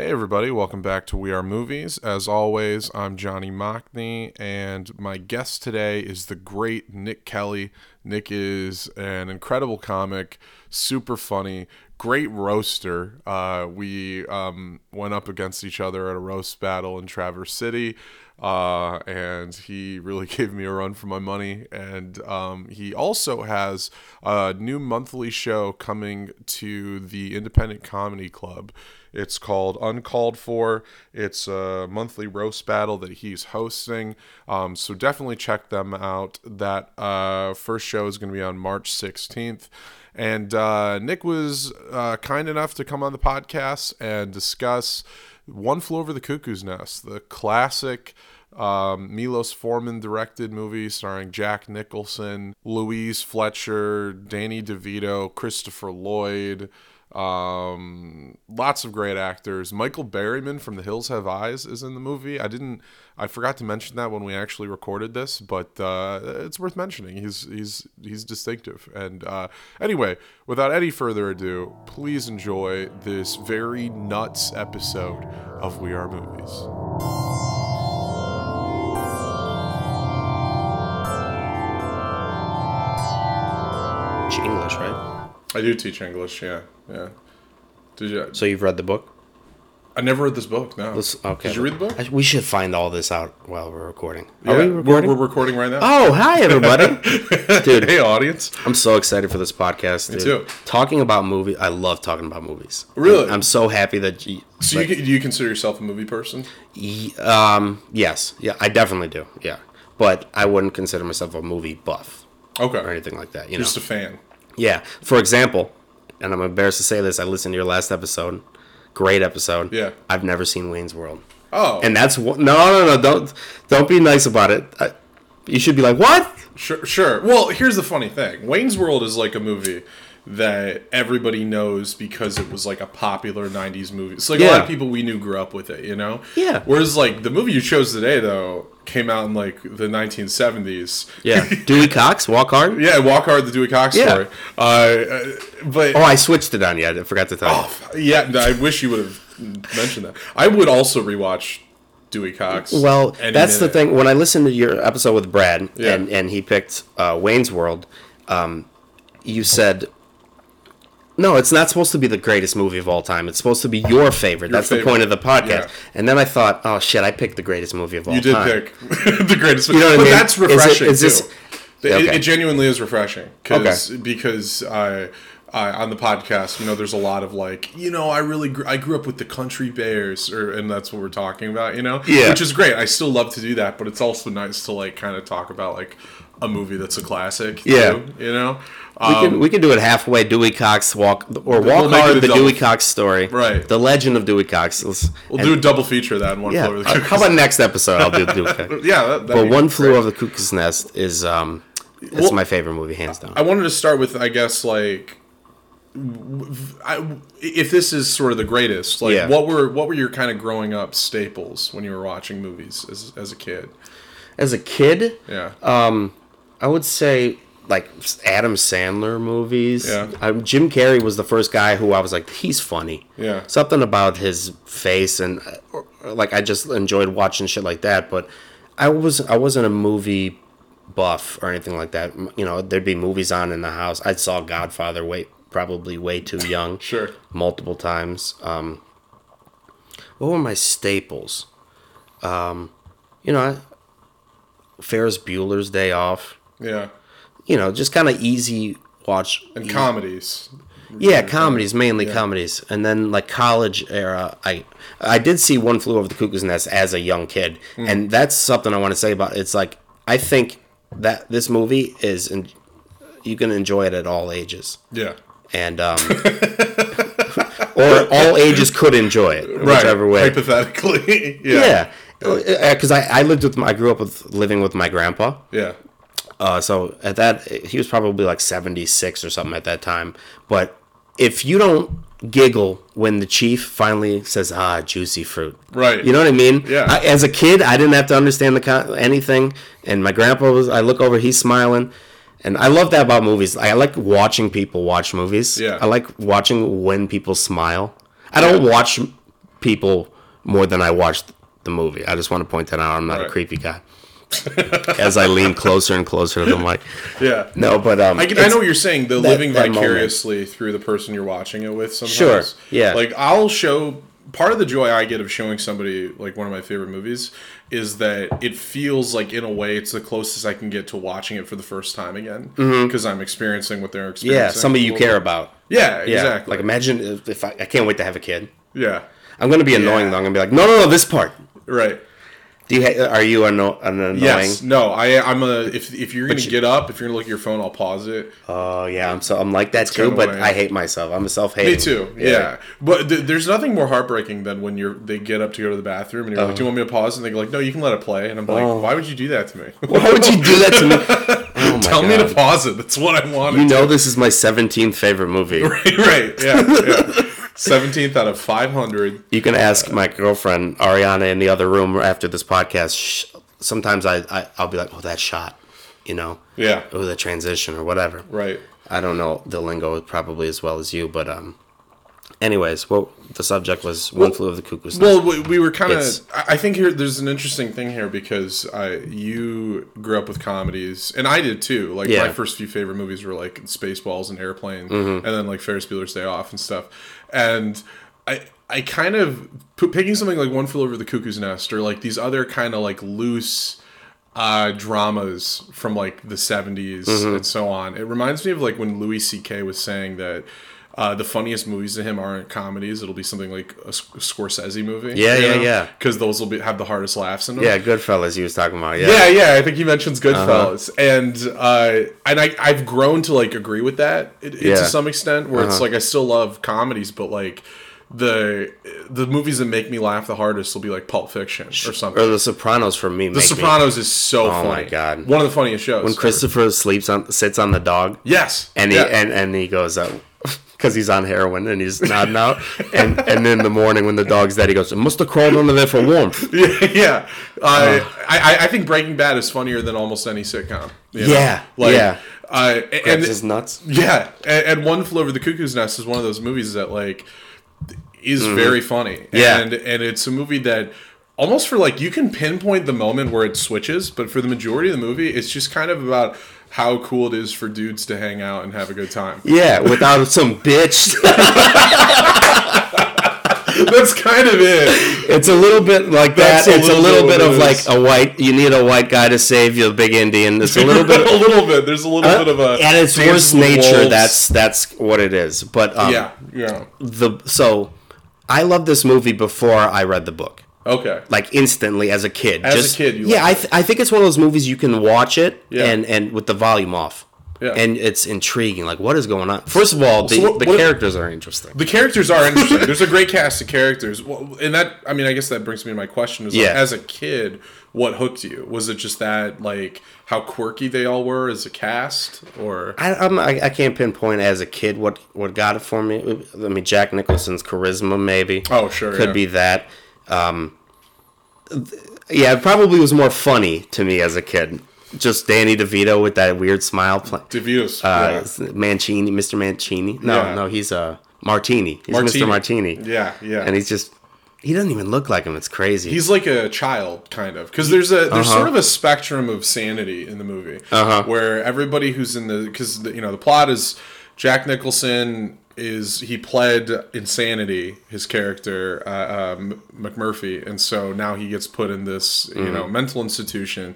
Hey, everybody, welcome back to We Are Movies. As always, I'm Johnny Mocny, and my guest today is the great Nick Kelley. Nick is an incredible comic, super funny, great roaster. Uh, we um, went up against each other at a roast battle in Traverse City. Uh, and he really gave me a run for my money. And um, he also has a new monthly show coming to the Independent Comedy Club. It's called Uncalled For. It's a monthly roast battle that he's hosting. Um, so definitely check them out. That uh, first show is going to be on March 16th. And uh, Nick was uh, kind enough to come on the podcast and discuss One Flew Over the Cuckoo's Nest, the classic um, Milos Forman directed movie starring Jack Nicholson, Louise Fletcher, Danny DeVito, Christopher Lloyd. Um, lots of great actors. Michael Berryman from The Hills Have Eyes is in the movie. I didn't, I forgot to mention that when we actually recorded this, but uh, it's worth mentioning. He's he's he's distinctive. And uh, anyway, without any further ado, please enjoy this very nuts episode of We Are Movies. I do teach English. Yeah, yeah. Did you? So you've read the book? I never read this book. No. Let's, okay. Did you read the book? I- we should find all this out while we're recording. Yeah, Are we we're- recording? We're, recording right now. oh, hi everybody, dude. hey, audience. I'm so excited for this podcast. Dude. too. Talking about movie, I love talking about movies. Really? I'm, I'm so happy that you. So like, you, do you consider yourself a movie person? y- um, yes, yeah, I definitely do. Yeah, but I wouldn't consider myself a movie buff Okay. or anything like that. You know? Just a fan. Yeah. For example, and I'm embarrassed to say this, I listened to your last episode. Great episode. Yeah. I've never seen Wayne's World. Oh. And that's what. No, no, no. Don't don't be nice about it. I, you should be like, what? Sure, sure. Well, here's the funny thing. Wayne's World is like a movie that everybody knows because it was like a popular 90s movie. It's like a lot of people we knew grew up with it, you know? Yeah. Whereas like the movie you chose today though came out in like the 1970s. Yeah. Dewey Cox, Walk Hard. yeah, Walk Hard the Dewey Cox Yeah. story. Uh, but Oh, I switched it on you. I forgot to tell you. Oh, yeah, I wish you would have mentioned that. I would also rewatch Dewey Cox. Well, that's the thing. When I listened to your episode with Brad, Yeah. and and he picked uh, Wayne's World, um, you said. No, it's not supposed to be the greatest movie of all time. It's supposed to be your favorite. That's the point of the podcast. Yeah. And then I thought, oh shit, I picked the greatest movie of all time. You did time. pick the greatest. movie know what I but mean? that's refreshing is this- too. It, Okay. it genuinely is refreshing because Okay. because I. I, on the podcast, you know, there's a lot of like, you know, I really gr- I grew up with the Country Bears, or and that's what we're talking about, you know, Yeah. which is great. I still love to do that, but it's also nice to like kind of talk about like a movie that's a classic, Yeah. too, you know. We Um, can we can do it halfway. Dewey Cox walk or We'll walk make hard the double- Dewey Cox story. Right. The legend of Dewey Cox. Let's- we'll and- do a double feature of that in one yeah. floor. of the Uh, How about next episode? I'll do Dewey Cox. Yeah, that, But One great. Flew Over the Cuckoo's Nest is um, it's Well- my favorite movie, hands down. I wanted to start with, I guess, like, I, if this is sort of the greatest, like, Yeah. what were what were your kind of growing up staples when you were watching movies as as a kid? As a kid, Yeah, I would say like Adam Sandler movies. Yeah. Um, Jim Carrey was the first guy who I was like, he's funny. Yeah. Something about his face and uh, or, or, like I just enjoyed watching shit like that. But I was I wasn't a movie buff or anything like that. You know, there'd be movies on in the house. I saw Godfather way probably way too young. sure. multiple times. Um, what were my staples? Um, you know, I- Ferris Bueller's Day Off. Yeah, You know, just kind of easy watch. and comedies. yeah, comedies mainly Yeah. comedies, and then like college era. I I did see One Flew Over the Cuckoo's Nest as a young kid, Hmm. and that's something I want to say about. It. It's like I think that this movie is, in, you can enjoy it at all ages, Yeah, and um, or all ages could enjoy it, right. whichever way. Hypothetically, yeah, Yeah, because I, I lived with my, I grew up with living with my grandpa. yeah, Uh, so at that he was probably like seventy six or something at that time. But if you don't giggle when the chief finally says ah juicy fruit, Right. You know what I mean? Yeah. I, as a kid, I didn't have to understand the con- anything, and my grandpa was. I look over, he's smiling. And I love that about movies. I like watching people watch movies. Yeah. I like watching when people smile. I don't watch people more than I watch the movie. I just want to point that out. I'm not Right. a creepy guy. As I lean closer and closer to the mic. Yeah. No, but um, I, can, I know what you're saying. The that- living that moment. vicariously through the person you're watching it with. Sometimes. Sure, yeah. Like I'll show part of the joy I get of showing somebody like one of my favorite movies is that it feels like in a way it's the closest I can get to watching it for the first time again because I'm experiencing what they're experiencing. Yeah, somebody you care bit. about. Yeah, Yeah, exactly. Like imagine if, if I, I can't wait to have a kid. yeah, I'm gonna be annoying Yeah. though. I'm gonna be like, no, no, no, this part. right. Do you ha- are you anno- an annoying? Yes. No. I. I'm a. If if you're gonna you- get up, if you're gonna look at your phone, I'll pause it. Oh yeah, I'm so I'm like that too, but annoying. I hate myself. I'm a self hating. Me too. Yeah. But th- there's nothing more heartbreaking than when you're they get up to go to the bathroom and you're like, uh-huh. "Do you want me to pause?" And they're like, "No, you can let it play." And I'm like, Oh. "Why would you do that to me? Why would you do that to me? Oh Tell me to pause it. That's what I wanted." You know this is my 17th favorite movie. right? right. Yeah. Yeah. Seventeenth out of five hundred. You can ask my girlfriend Ariana in the other room after this podcast. Sometimes I, I I'll be like, oh that shot, you know, Yeah. oh the transition or whatever. Right. I don't know the lingo probably as well as you, but um. Anyways, well, the subject was one flew of the cuckoo's nest. Well, we, we were kind of. I I think here there's an interesting thing here because uh, you grew up with comedies, and I did too. Like Yeah. my first few favorite movies were like Spaceballs and Airplane, Mm-hmm. and then like Ferris Bueller's Day Off and stuff. And I I kind of picking something like One Flew Over the Cuckoo's Nest or like these other kind of like loose uh, dramas from like the 70s Mm-hmm. and so on. It reminds me of like when Louis C.K. was saying that uh, the funniest movies to him aren't comedies. It'll be something like a Scorsese movie. Yeah, yeah, yeah. Because those will be, have the hardest laughs in them. yeah, Goodfellas. He was talking about. Yeah, Yeah, yeah, I think he mentions Uh-huh. Goodfellas, and uh, and I I've grown to like agree with that it, it- Yeah. to some extent. Where it's Uh-huh. like I still love comedies, but like the the movies that make me laugh the hardest will be like Pulp Fiction or something. Or The Sopranos for me. the Sopranos is so Oh my funny. God. one of the funniest shows. When ever. Christopher sleeps on sits on the dog. yes, and he yeah. and, and he goes uh because he's on heroin and he's nodding out and and then in the morning when the dog's dead he goes it must have crawled under there for warmth yeah, yeah. Uh. I, I I think Breaking Bad is funnier than almost any sitcom. you know? Yeah, like, yeah. Uh, and his nuts Yeah, and, and One Flew Over the Cuckoo's Nest is one of those movies that like is very funny. Yeah. and and it's a movie that almost for like you can pinpoint the moment where it switches, but for the majority of the movie, it's just kind of about how cool it is for dudes to hang out and have a good time. yeah without some bitch That's kind of it. it's a little bit like that a it's a little bit of like a white you need a white guy to save you a big indian it's a little bit a little bit. There's a little bit of a at its worst nature Wolves. that's that's what it is but um yeah, yeah. the so i loved this movie before i read the book Okay. like instantly as a kid. As a kid, you yeah, I, th- I think it's one of those movies you can watch it Yeah. and and with the volume off. Yeah. And it's intriguing. Like, what is going on? First of all, the, So what- the what- characters are interesting. The characters are interesting. There's a great cast of characters. Well, and that, I mean, I guess that brings me to my question: is like, Yeah. as a kid, what hooked you? Was it just that, like, how quirky they all were as a cast, or I, I'm, I I can't pinpoint as a kid what what got it for me. I mean, Jack Nicholson's charisma maybe. Oh, sure, could yeah. be that. Um, yeah, it probably was more funny to me as a kid. Just Danny DeVito with that weird smile. Pl- DeVito's? uh, Mancini, Mr. Mancini. No, Yeah. no, he's uh, Martini. He's Martini. Mr. Martini. yeah, yeah. And he's just he doesn't even look like him. It's crazy. He's like a child, kind of, because there's a there's Uh-huh. sort of a spectrum of sanity in the movie, Uh-huh. where everybody who's in the because you know the plot is Jack Nicholson is he pled insanity his character uh, um, McMurphy, and so now he gets put in this you Mm-hmm. know mental institution.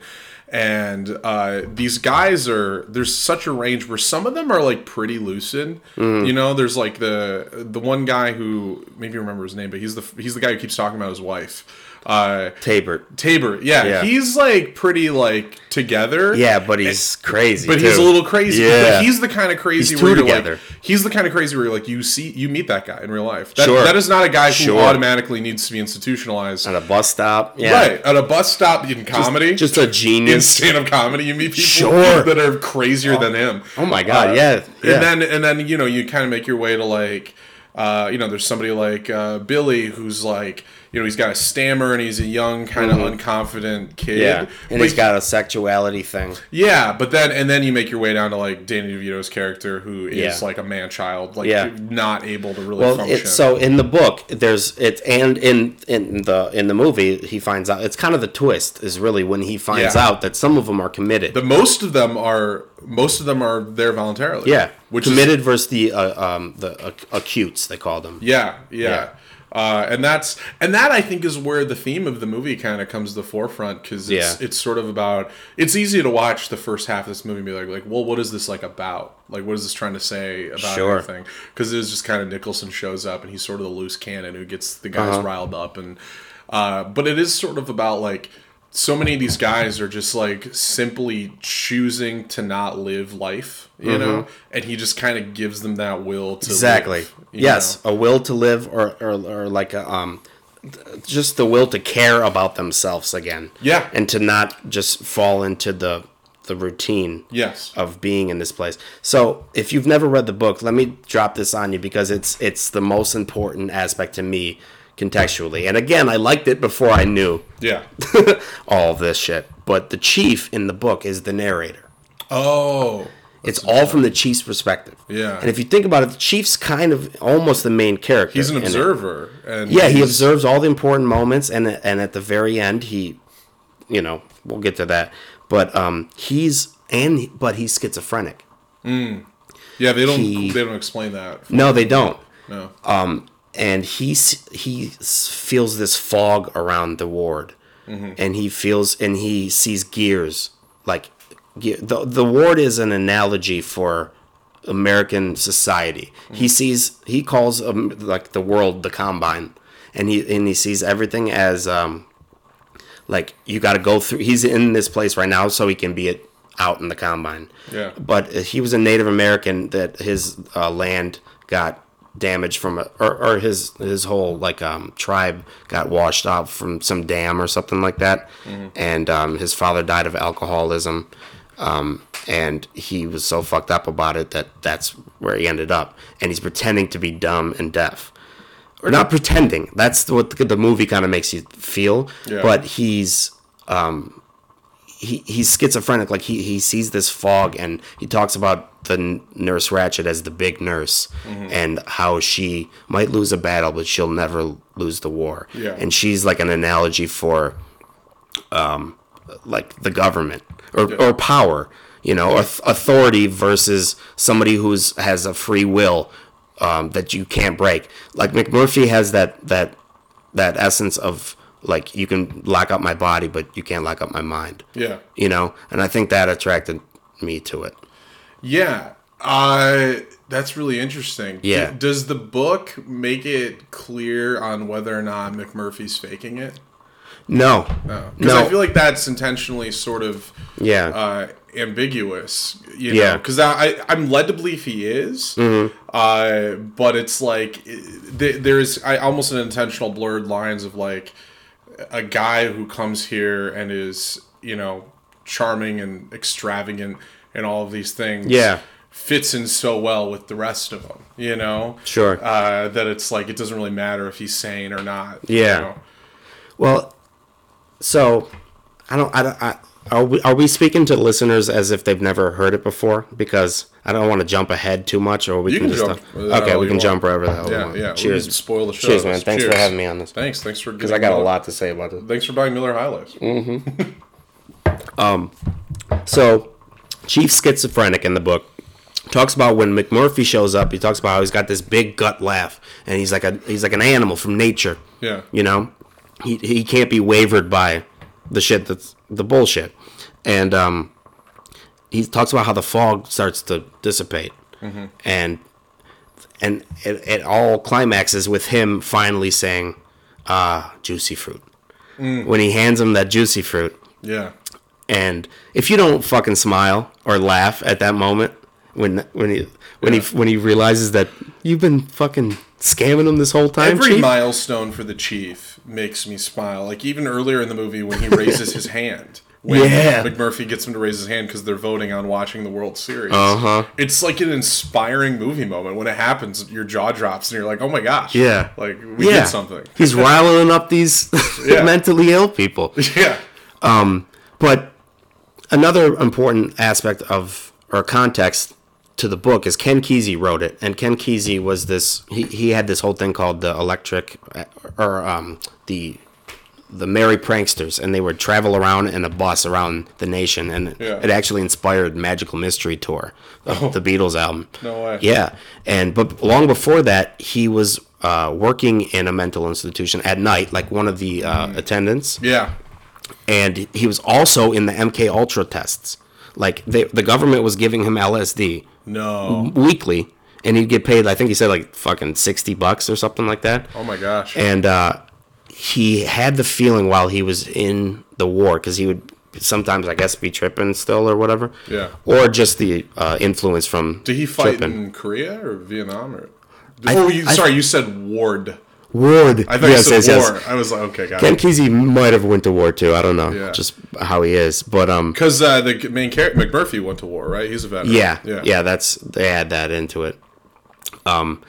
And uh, these guys are there's such a range where some of them are like pretty lucid. Mm-hmm. You know, there's like the the one guy who maybe you remember his name, but he's the he's the guy who keeps talking about his wife. Uh, Tabert. Tabor, yeah, Yeah. he's like pretty like together. Yeah, but he's crazy. But he's a little crazy. Yeah. But he's the kind of crazy He's where you're together. like, he's the kind of crazy where like, you see, you meet that guy in real life. That, Sure. that is not a guy who Sure. automatically needs to be institutionalized. at a bus stop. Yeah. Right at a bus stop in comedy, Just a in genius. stand-up comedy, you meet people Sure. that are crazier than him. Oh my god, Uh, yeah. yeah. And then and then you know you kind of make your way to like Uh, you know, there's somebody like uh, Billy who's like, you know, he's got a stammer and he's a young, kind of unconfident kid. Mm-hmm. Yeah, and But he's he- got a sexuality thing. yeah, but then and then you make your way down to like Danny DeVito's character, who is Yeah. like a man child, like Yeah. not able to really Well, function. it, so in the book, there's it, and in in the in the movie, he finds out. It's kind of the twist is really when he finds Yeah. out that some of them are committed. the most of them are most of them are there voluntarily. yeah, which is committed versus the uh, um the ac- acutes they call them. Yeah, yeah. Yeah. Uh, and that's and that I think is where the theme of the movie kind of comes to the forefront because it's Yeah. it's sort of about it's easy to watch the first half of this movie and be like like well what is this like about like what is this trying to say about Sure. everything because it's just kind of Nicholson shows up and he's sort of the loose cannon who gets the guys Uh-huh. riled up and uh, but it is sort of about like so many of these guys are just like simply choosing to not live life you know and he just kind of gives them that will to Mm-hmm. Exactly. live, yes, know? a will to live, or, or or like a um, just the will to care about themselves again. Yeah. and to not just fall into the the routine. yes of being in this place. So, if you've never read the book, let me drop this on you because it's it's the most important aspect to me contextually. And again, I liked it before I knew yeah all this shit. But the chief in the book is the narrator. Oh, It's all from the chief's perspective. Yeah. And if you think about it, the chief's kind of almost the main character. he's an observer, and Yeah, he observes all the important moments, and and at the very end, he, you know, we'll get to that. But um, he's and but he's schizophrenic. Yeah, they don't. he- they don't explain that. No, they don't. No. Um, and he he feels this fog around the ward, and he feels and he sees gears like the the ward is an analogy for American society. He sees he calls um, like the world the combine, and he and he sees everything as um like you got to go through. He's in this place right now, so he can be it out in the combine. Yeah. But he was a Native American that his uh, land got damaged from a, or, or his his whole like um tribe got washed out from some dam or something like that, and um, his father died of alcoholism. Um, and he was so fucked up about it that that's where he ended up. And he's pretending to be dumb and deaf or not pretending. That's what the, movie kind of makes you feel. Yeah. But he's um, he he's schizophrenic. Like he he sees this fog, and he talks about the n- nurse Ratched as the big nurse, Mm-hmm. and how she might lose a battle, but she'll never lose the war. Yeah. And she's like an analogy for um, like the government or, or power, you know, auth- authority versus somebody who's has a free will um, that you can't break. Like McMurphy has that that that essence of like you can lock up my body, but you can't lock up my mind. Yeah. You know, and I think that attracted me to it. Yeah. Uh, that's really interesting. Yeah. Does the book make it clear on whether or not McMurphy's faking it? No, No. Because No. I feel like that's intentionally sort of yeah, uh, ambiguous. You Yeah. Mm-hmm. Because I, I, I'm led to believe he is. Uh, but it's like th- there's I almost an intentional blurred lines of like a guy who comes here and is you know charming and extravagant and all of these things. Yeah. Fits in so well with the rest of them, you know. Sure. Uh, that it's like it doesn't really matter if he's sane or not. you Yeah. know? Well, so I don't. I, don't- I are we are we speaking to listeners as if they've never heard it before? Because I don't want to jump ahead too much, or we You can, can just jump okay. We can want. jump wherever the hell we Yeah, want. yeah. Cheers. spoil the show. Cheers, man. Thanks for having me on this. Thanks. Thanks for Because I got a lot to say about it. Thanks for buying Miller High Life. Mm-hmm. Um, so, Chief Schizophrenic in the book talks about when McMurphy shows up. He talks about how he's got this big gut laugh, and he's like a he's like an animal from nature. Yeah. You know, he he can't be wavered by the shit that's the bullshit, and um, he talks about how the fog starts to dissipate, and and it, it all climaxes with him finally saying, "Ah, juicy fruit." When he hands him that juicy fruit, Yeah. and if you don't fucking smile or laugh at that moment when when he when Yeah. he when he realizes that you've been fucking scamming him this whole time, Every Chief? milestone for the chief makes me smile. Like even earlier in the movie when he raises his hand. when Yeah. McMurphy gets him to raise his hand because they're voting on watching the World Series. Uh-huh. It's like an inspiring movie moment. When it happens, your jaw drops and you're like, "Oh my gosh!" Yeah. like we yeah, did something. He's riling up these Yeah. mentally ill people. Yeah, Um, But another important aspect of or context to the book is Ken Kesey wrote it, and Ken Kesey was this. He, he had this whole thing called the electric, or um, the the Merry Pranksters, and they would travel around in a bus around the nation, and Yeah. it actually inspired Magical Mystery Tour, the, the Beatles album. No way. Yeah, and but long before that, he was uh, working in a mental institution at night, like one of the uh, attendants yeah, and he was also in the MK Ultra tests. Like they, the government was giving him LSD no. weekly, and he'd get paid. I think he said like fucking sixty bucks or something like that. Oh my gosh. And uh, he had the feeling while he was in the war because he would sometimes, I guess, be tripping still or whatever. Yeah. Or just the uh, influence from. Did he fight tripping. in Korea or Vietnam or? I- oh, you, I- sorry, you said Ward. Ward? I thought yes, you yes, said yes. war. I was like, okay, got Ken it. Kesey might have went to war too. I don't know, Yeah. just how he is, but um, Because uh, the main character McMurphy went to war, right? He's a veteran. Yeah, yeah, yeah. That's they add that into it. Um,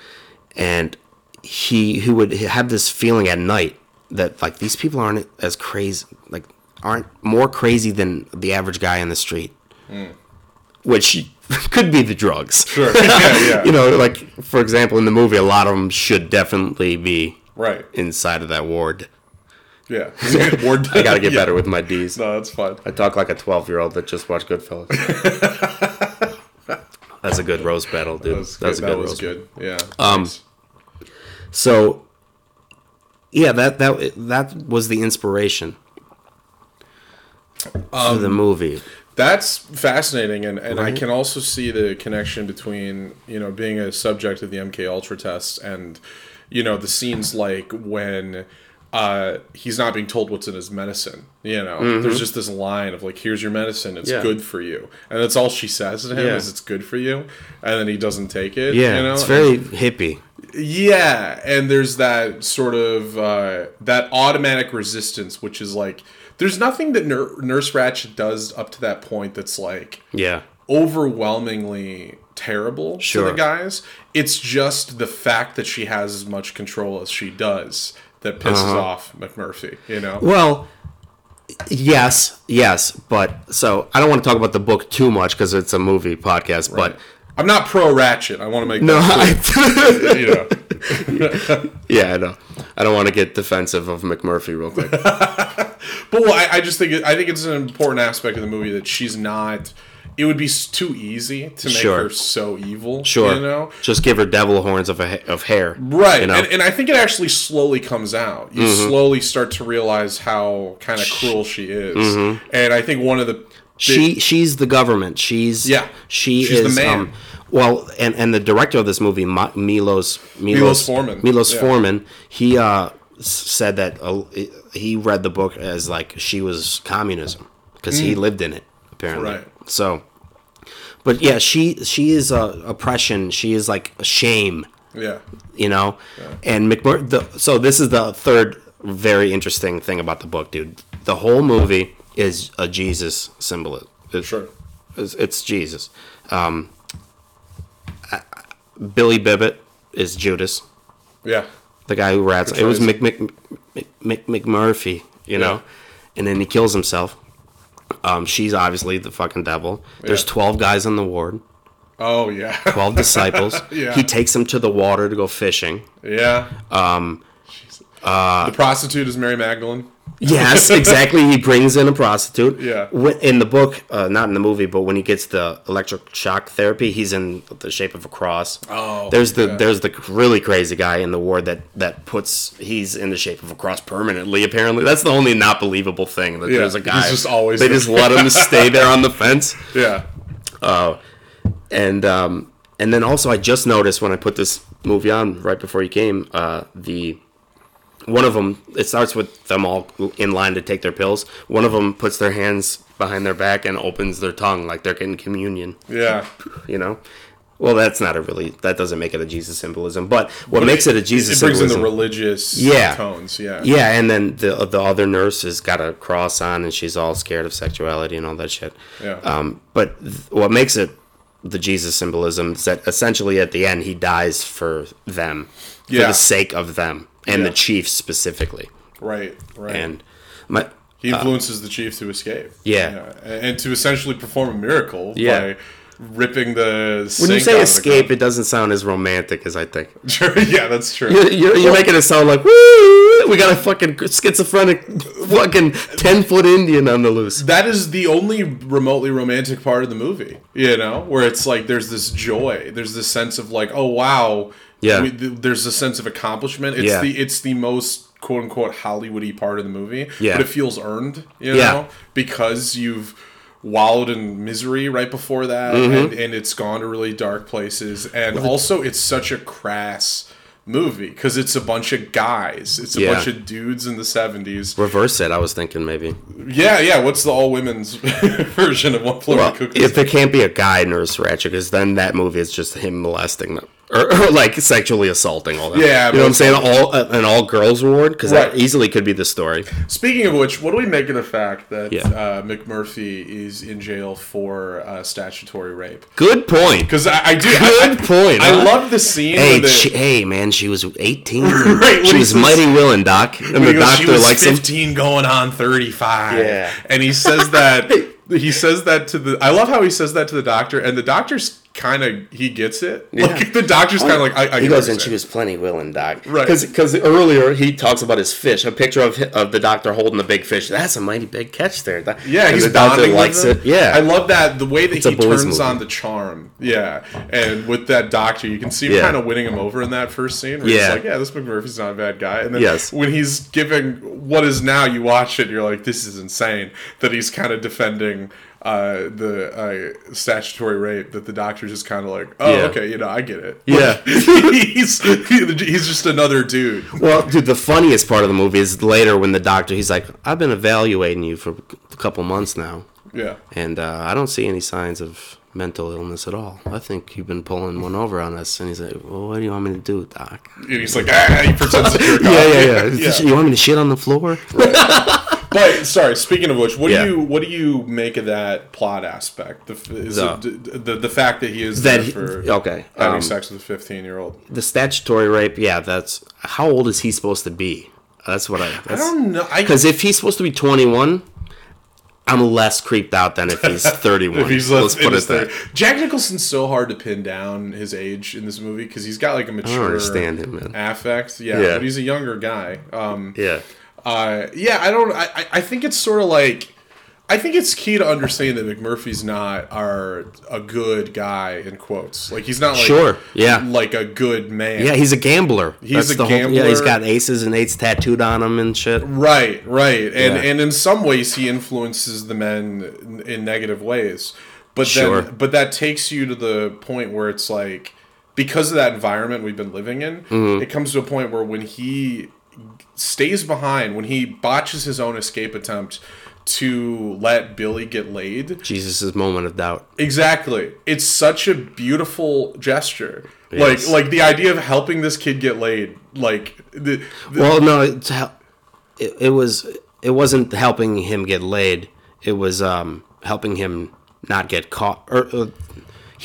and he who would have this feeling at night that like these people aren't as crazy, like aren't more crazy than the average guy in the street, which could be the drugs. Sure. yeah, yeah. you know, like for example, in the movie, a lot of them should definitely be right. inside of that ward. Yeah. Ward. I gotta get Yeah. better with my D's. No, that's fine. I talk like a twelve-year-old that just watched Goodfellas. That's a good roast battle, dude. That was That's good. a That good was roast. good. Yeah. Um, Nice. So, yeah, that that that was the inspiration for the movie. That's fascinating, and, and I can also see the connection between you know being a subject of the MK Ultra test and you know the scenes like when uh, he's not being told what's in his medicine. You know, there's just this line of like, "Here's your medicine. It's Mm-hmm. Yeah. good for you," and that's all she says to him Yeah. is, "It's good for you," and then he doesn't take it. Yeah, you know? it's very hippie. Yeah, and there's that sort of uh, that automatic resistance, which is like there's nothing that Nur- Nurse Ratched does up to that point that's like Yeah, overwhelmingly terrible to the guys. It's just the fact that she has as much control as she does that pisses Uh-huh. off McMurphy. You know? Well, yes, yes, but so I don't want to talk about the book too much because it's a movie podcast. But I'm not pro Ratched. I want to make no, that I, you know. yeah, I know. I don't want to get defensive of McMurphy real quick. But well, I, I just think it, I think it's an important aspect of the movie that she's not. It would be too easy to make Sure. her so evil. Sure, you know. just give her devil horns of a, of hair. Right, you know? and, and I think it actually slowly comes out. You Mm-hmm. slowly start to realize how kind of cruel she is, Mm-hmm. and I think one of the she she's the government. She's Yeah. She She's the man. Um, well, and and the director of this movie, Milos Milos, Milos Forman, Milos yeah. Forman, he uh, said that uh, he read the book as like she was communism because he lived in it apparently. Mm. Right. So, but yeah, she she is uh, oppression. She is like shame yeah, you know and mcmur the, so this is the third very interesting thing about the book dude the whole movie is a jesus symbol. It's, sure, it's, it's jesus. Um, I- billy bibbit is judas. Yeah, the guy who rats it was. Mc, Mc, Mc, Mc, mcmurphy you know? Yeah. and then he kills himself. Um, she's obviously the fucking devil. There's Yeah. 12 guys in the ward. Oh yeah, 12 disciples. Yeah. he takes them to the water to go fishing. Yeah. Um, the prostitute is Mary Magdalene. Yes, exactly. He brings in a prostitute. Yeah. When- In the book, uh, not in the movie, but when he gets the electric shock therapy, he's in the shape of a cross. Oh, There's the yeah. there's the really crazy guy in the ward that that puts he's in the shape of a cross permanently. Apparently, that's the only not believable thing. That Yeah, there's a guy. he's just always They there. just let him stay there on the fence. Yeah, and um, and then also I just noticed when I put this movie on right before you came, uh, the one of them it starts with them all in line to take their pills. One of them puts their hands behind their back and opens their tongue like they're getting communion. yeah. You know, Well, that's not a really that doesn't make it a Jesus symbolism. But what makes it a Jesus symbolism? it brings in the religious Yeah. tones. Yeah. yeah, and then the the other nurse has got a cross on, and she's all scared of sexuality and all that shit. Yeah. Um, but th- what makes it the Jesus symbolism is that essentially at the end he dies for them, for the sake of them and Yeah. the chief specifically. Right. Right. And my he uh, influences the chief to escape. Yeah. and and to essentially perform a miracle Yeah. by ripping the. when you say escape, it doesn't sound as romantic as I think. Sure. Yeah, that's true. You're, you're, you're making it sound like woo! We got a fucking schizophrenic, fucking ten foot Indian on the loose. that is the only remotely romantic part of the movie you know where it's like there's this joy there's this sense of like oh wow Yeah. we, th- there's a sense of accomplishment it's Yeah. the it's the most quote unquote hollywoody part of the movie Yeah. but it feels earned you Yeah. know because you've wallowed in misery right before that Mm-hmm. and, and it's gone to really dark places and also it's such a crass movie because it's a bunch of guys it's a Yeah. bunch of dudes in the 70s Reverse it. I was thinking maybe. yeah, yeah. What's the all women's version of One Flew Over Well, if there can't be a guy nurse Ratched, because then that movie is just him molesting them. Or, or like sexually assaulting all that. Yeah, you know what I'm saying? All uh, an all girls ward because Right. that easily could be the story. Speaking of which, what do we make of the fact that Yeah. uh, McMurphy is in jail for uh, statutory rape? Good point. Because I, I do. Good I, I, point, I huh? love the scene. Hey, the, she, hey, man, she was 18. Right, she was mighty willing, Doc, and the goes, doctor likes him. 15 going on 35. Yeah. And he says that. he says that to the. I love how he says that to the doctor, and the doctor's kind of he gets it. Like the doctor's kind of like I, I He goes, and she was plenty willing, Doc. Right. Because earlier he talks about his fish, a picture of of the doctor holding the big fish. That's a mighty big catch there. Yeah, and he's the doctor bonding likes it. Yeah, I love that the way that a he turns movie. on the charm. Yeah, and with that doctor, you can see him Yeah. kind of winning him over in that first scene. Where he's Yeah. like, "Yeah, this McMurphy's not a bad guy." And then Yes. when he's giving what is now, you watch it, you're like, "This is insane." That he's kind of defending. Uh, the uh, statutory rape that the doctor's just kind of like, oh, Yeah. okay, you know, I get it. Yeah. he's he's just another dude. Well, dude, the funniest part of the movie is later when the doctor he's like, "I've been evaluating you for a couple months now, Yeah, and uh, I don't see any signs of mental illness at all. I think you've been pulling one over on us." And he's like, "Well, what do you want me to do, Doc?" and he's like, ah, he pretends to jerk Yeah, off. yeah, yeah. You want me to shit on the floor? But sorry, speaking of which, what Yeah. do you what do you make of that plot aspect? The is The- it, the the fact that he is That there he- okay, having um, sex with a fifteen year old. the statutory rape, yeah, that's how old is he supposed to be? That's what I. I don't know. Because if he's supposed to be 21, I'm less creeped out than if he's 31. if he's Let's put it there. Jack Nicholson's so hard to pin down his age in this movie because he's got like a mature don't understand him, man. affect. Yeah, Yeah. but he's a younger guy. Um, Yeah. Uh, yeah, I don't. I, I- think it's sort of like. I think it's key to understand that McMurphy's not our a good guy in quotes. Like he's not like Sure, yeah. like a good man. Yeah, he's a gambler. He's a the Whole, yeah, he's gambler. got aces and eights tattooed on him and shit. Right, right, and Yeah. and in some ways he influences the men in, in negative ways, but Sure. then but that takes you to the point where it's like because of that environment we've been living in, Mm-hmm. it comes to a point where when he stays behind, when he botches his own escape attempt to let Billy get laid, Jesus' moment of doubt. exactly, it's such a beautiful gesture. Yes. Like like the idea of helping this kid get laid, like the, the Well, no, it's hel- it, it was it wasn't helping him get laid. It was um, helping him not get caught. Or uh,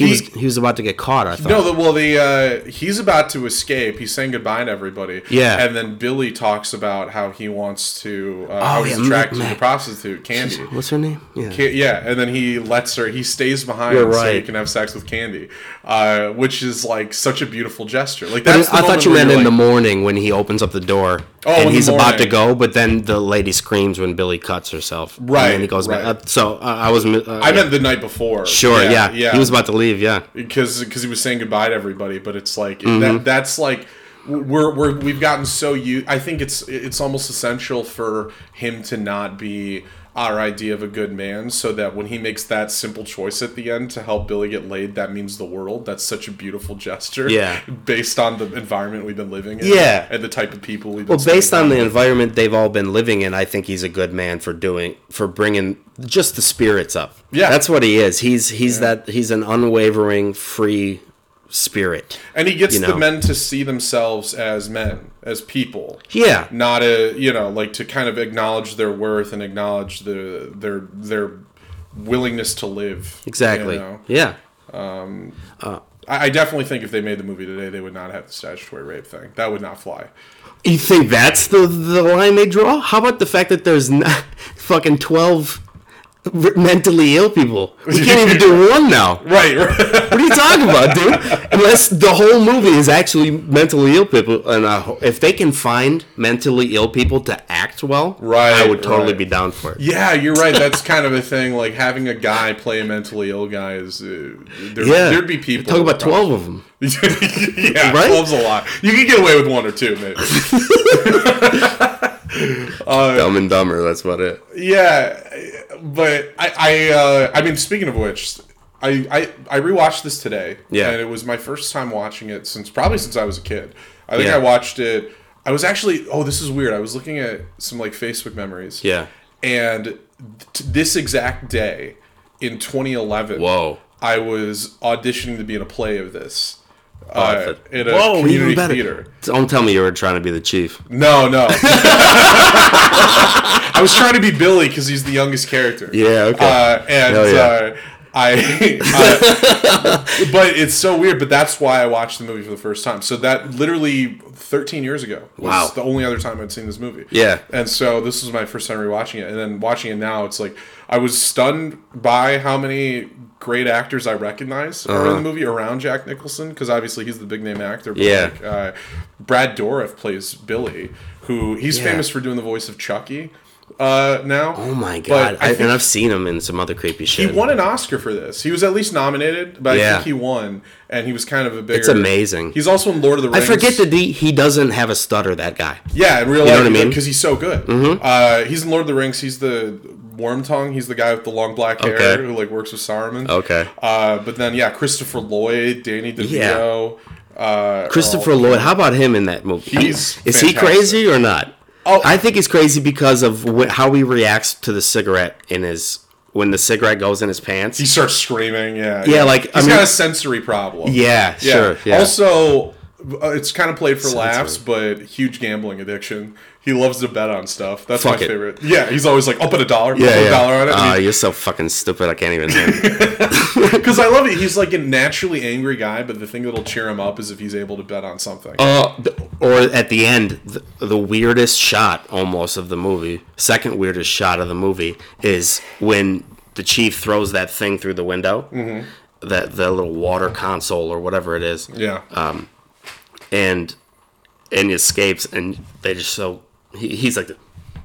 he, He- was he was about to get caught. I thought. No, the, well, the uh, he's about to escape. He's saying goodbye to everybody. Yeah. and then Billy talks about how he wants to, uh, how Oh, he's yeah, attracted to the prostitute, Candy. What's her name? Yeah. Ca- Yeah, and then he lets her. He stays behind You're so he can have sex with Candy, uh, which is like such a beautiful gesture. Like that's. the I thought you meant in the morning when he opens up the door Oh, and he's about to go, but then the lady screams when Billy cuts herself. Right, And then he goes right. back. Uh, so uh, I was. Uh, I meant the night before. Sure. Yeah, yeah. He was about to leave. Yeah. because because he was saying goodbye to everybody but it's like Mm-hmm. that that's like we're, we're we've gotten so you i think it's it's almost essential for him to not be our idea of a good man so that when he makes that simple choice at the end to help billy get laid that means the world that's such a beautiful gesture Yeah. based on the environment we've been living in Yeah. and the type of people we've been Well, based on the with. environment they've all been living in, I think he's a good man for doing for bringing just the spirits up. Yeah. that's what he is. He's he's that he's an unwavering, free spirit. and he gets you the men to see themselves as men, as people. Yeah. not a you know like to kind of acknowledge their worth and acknowledge the their their willingness to live Exactly. you know? Yeah. Um, uh, I, I definitely think if they made the movie today they would not have the statutory rape thing that would not fly You think that's the the line they draw? How about the fact that there's not, fucking twelve mentally ill people? We can't even do one now. right, right. What are you talking about, dude? Unless the whole movie is actually mentally ill people, and uh, if they can find mentally ill people to act well, Right, I would totally right. be down for it. yeah you're right that's kind of a thing like having a guy play a mentally ill guy is uh, there, Yeah, there'd be people Talk about probably- twelve of them. yeah, Right? 12's a lot. You can get away with one or two, maybe. Dumb and Dumber. That's about it. yeah, but I, I, uh, I mean, speaking of which, I, I, I rewatched this today. Yeah. and it was my first time watching it since probably since I was a kid. I think Yeah. I watched it. I was actually. Oh, this is weird. I was looking at some like Facebook memories. Yeah. and t- this exact day in 2011. Whoa. I was auditioning to be in a play of this. I Uh, in a Whoa, community even better. theater. Don't tell me you were trying to be the chief. No, no. I was trying to be Billy because he's the youngest character. Yeah, okay. Uh, and yeah. uh, I, uh, but it's so weird. But that's why I watched the movie for the first time. So that literally 13 years ago was Wow. the only other time I'd seen this movie. Yeah. And so this was my first time rewatching it, and then watching it now, it's like I was stunned by how many great actors I recognize are in the movie around Jack Nicholson because obviously he's the big name actor. But Uh-huh. Yeah. Like, uh, Brad Dourif plays Billy, who he's Yeah. famous for doing the voice of Chucky. Uh, now. Oh my god! I I, and I've seen him in some other creepy shit. he won an Oscar for this. He was at least nominated, but I think he won, and he was kind of a bigger. It's amazing. He's also in Lord of the Rings. I forget that he, he doesn't have a stutter. That guy. Yeah, in real know life, what I mean? because he's so good. Mm-hmm. Uh, he's in Lord of the Rings. He's the Worm Tongue. He's the guy with the long black hair Okay. who like works with Saruman. Okay. Uh, but then yeah, Christopher Lloyd, Danny DeVito. Uh, Christopher Lloyd. How about him in that movie? He's is he crazy or not? Oh. I think he's crazy because of wh- how he reacts to the cigarette in his when the cigarette goes in his pants. He starts screaming. Yeah. Yeah, like, he's I mean- got a sensory problem. yeah, sure. Yeah. Also, it's kind of played for laughs, but huge gambling addiction. He loves to bet on stuff. That's Fuck my it. favorite. Yeah, he's always like, I'll put a dollar. I'll yeah, a dollar on it. Ah, you're so fucking stupid. I can't even. Because I love it. He's like a naturally angry guy, but the thing that'll cheer him up is if he's able to bet on something. Uh, or at the end, the, the weirdest shot almost of the movie, second weirdest shot of the movie is when the chief throws that thing through the window, mm-hmm. that the little water console or whatever it is, yeah. And and he escapes, and they just so he, he's like,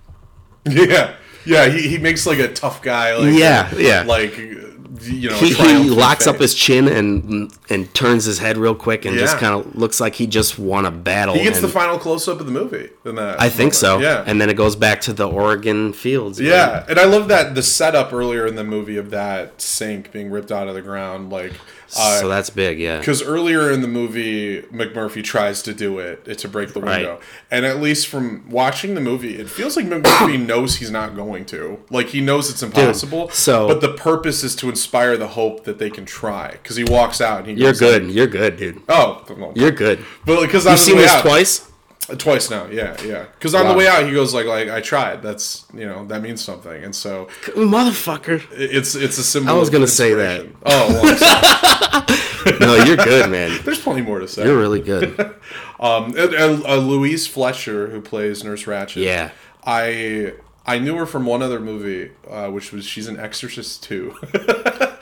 yeah. Yeah. He, he makes like a tough guy. Like, Yeah, uh, yeah. Like, you know, he, he locks up his chin and and turns his head real quick and just kind of looks like he just won a battle. He gets the final close up of the movie. In that I think moment. so. Yeah. And then it goes back to the Oregon fields. Yeah, and I love that the setup earlier in the movie of that sink being ripped out of the ground, like uh, so that's big, yeah. because earlier in the movie McMurphy tries to do it to break the Right. window, and at least from watching the movie, it feels like McMurphy knows he's not going to. Like he knows it's impossible. so- but the purpose is to inspire the hope that they can try. Because he walks out and he goes You're good. like, You're good, dude. oh, well, You're good. but because I've seen this twice? Twice now, yeah, yeah. Because on Wow. the way out, he goes like, "Like I tried. That's you know that means something." And so Motherfucker. it's it's a symbol. I was gonna say that. Oh, well, No, you're good, man. there's plenty more to say. You're really good. Um, and, and, uh, Louise Fletcher, who plays Nurse Ratched. Yeah. I I knew her from one other movie, uh, which was she's in Exorcist too.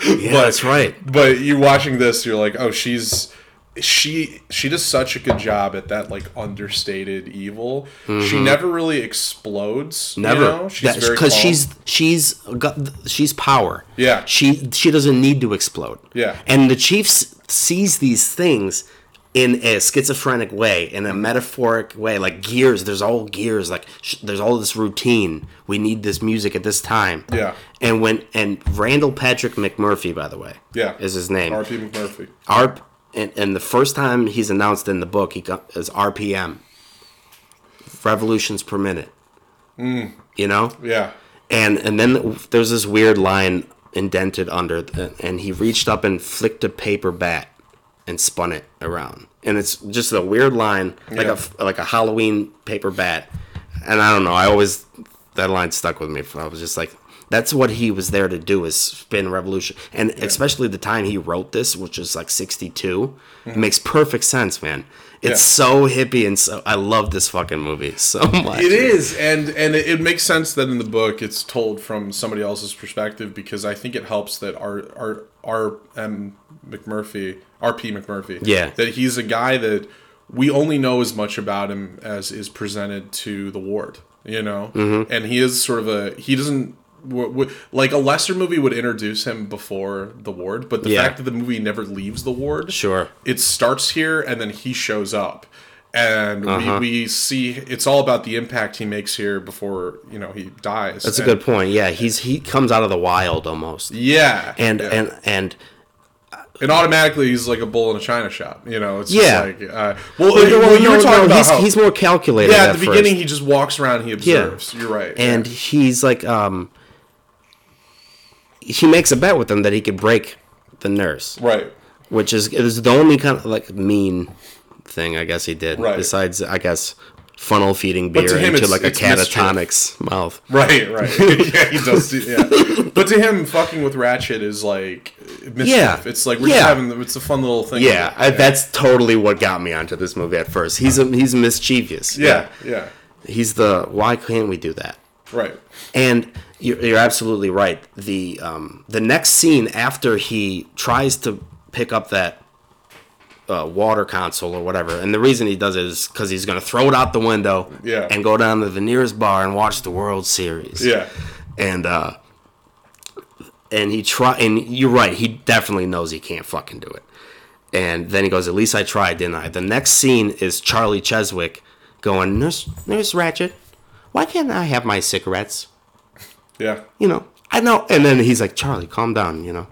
Yeah, that's right. but you watching this, you're like, oh, she's she she does such a good job at that like understated evil. She never really explodes. you Mm-hmm. Never. know? She's very Because she's she's got she's power. Yeah. She she doesn't need to explode. Yeah. And the chief sees these things in a schizophrenic way, in Mm-hmm. a metaphoric way, like gears. There's all gears. Like sh- there's all this routine. We need this music at this time. Yeah. And when and Randall Patrick McMurphy, by the way, yeah is his name. R.P. McMurphy. R and, and the first time he's announced in the book, he got is RPM, revolutions per minute. Mm. You know, Yeah. and and then there's this weird line indented under, the, and he reached up and flicked a paper bat and spun it around. And it's just a weird line, like Yeah. a like a Halloween paper bat. And I don't know. I always that line stuck with me. I was just like, that's what he was there to do is spin revolution. And especially the time he wrote this, which was like '62, it makes perfect sense, man. It's Mm-hmm. Yeah. so hippie and so I love this fucking movie so much. It is, and and it, it makes sense that in the book it's told from somebody else's perspective because I think it helps that our our R M McMurphy, R P McMurphy, Yeah. that he's a guy that we only know as much about him as is presented to the ward, you know, Mm-hmm. and he is sort of a he doesn't. W- like a lesser movie would introduce him before the ward, but the Yeah. fact that the movie never leaves the ward, Sure. it starts here and then he shows up and Uh-huh. we, we see it's all about the impact he makes here before you know he dies That's a good point. Yeah, he's he comes out of the wild almost. yeah And yeah. and and and automatically he's like a bull in a china shop you know it's Yeah. like uh, well, Well, you, no, you were talking no, about he's, how, he's more calculated. yeah at the beginning he just walks around he observes you're right and yeah. he's like um he makes a bet with them that he could break the nurse. Right. Which is is the only kind of like mean thing i guess he did. Right. besides i guess funnel feeding beer to into like a it's mischief. catatonics mouth. Right right. Yeah he does do- yeah. But to him fucking with Ratched is like mischief. Yeah. it's like we're Yeah. just having it's a fun little thing. Yeah, I, that's totally what got me onto this movie at first. He's a, he's mischievous. Yeah. yeah. He's the why can't we do that right And you're, you're absolutely right. The um, the next scene after he tries to pick up that uh, water console or whatever, and the reason he does it is because he's going to throw it out the window Yeah. and go down to the nearest bar and watch the World Series. yeah And uh, and he try and you're right. He definitely knows he can't fucking do it. And then he goes, "At least I tried, didn't I?" The next scene is Charlie Cheswick going, "Nurse, Nurse Ratched, why can't I have my cigarettes?" yeah you know, I know. And then he's like, Charlie, calm down, you know.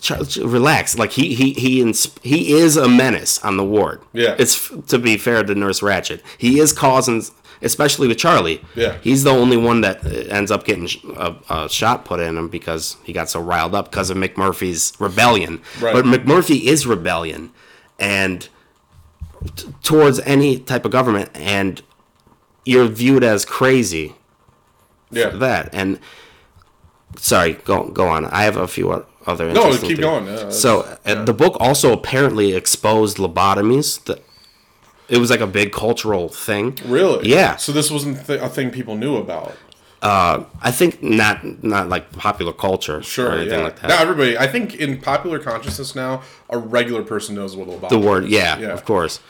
Char- ch- relax. Like he he he ins- he is a menace on the ward. Yeah. It's f- to be fair to Nurse Ratched. He is causing, especially with Charlie. Yeah. He's the only one that uh, ends up getting sh- a, a shot put in him because he got so riled up because of McMurphy's rebellion. Right. But McMurphy is rebellion, and t- towards any type of government, and you're viewed as crazy yeah that and sorry go go on i have a few other No, keep things. going, yeah, so uh, yeah. the book also apparently exposed lobotomies that it was like a big cultural thing Really? Yeah. So this wasn't th- a thing people knew about. i think not not like popular culture Sure. or anything yeah. like that Now everybody, I think in popular consciousness now, a regular person knows what a lobotomy the word yeah, Yeah. of course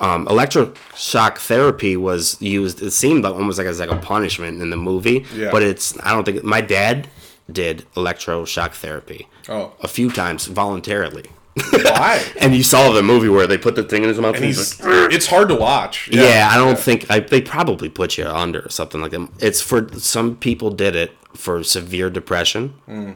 um, electroshock therapy was used it seemed like almost like as like a punishment in the movie Yeah. but it's i don't think my dad did electroshock therapy Oh. a few times voluntarily Why? And you saw the movie where they put the thing in his mouth. And And he's. like, It's hard to watch. yeah, I don't think I, they probably put you under or something like that. It's for some people did it for severe depression, Hmm.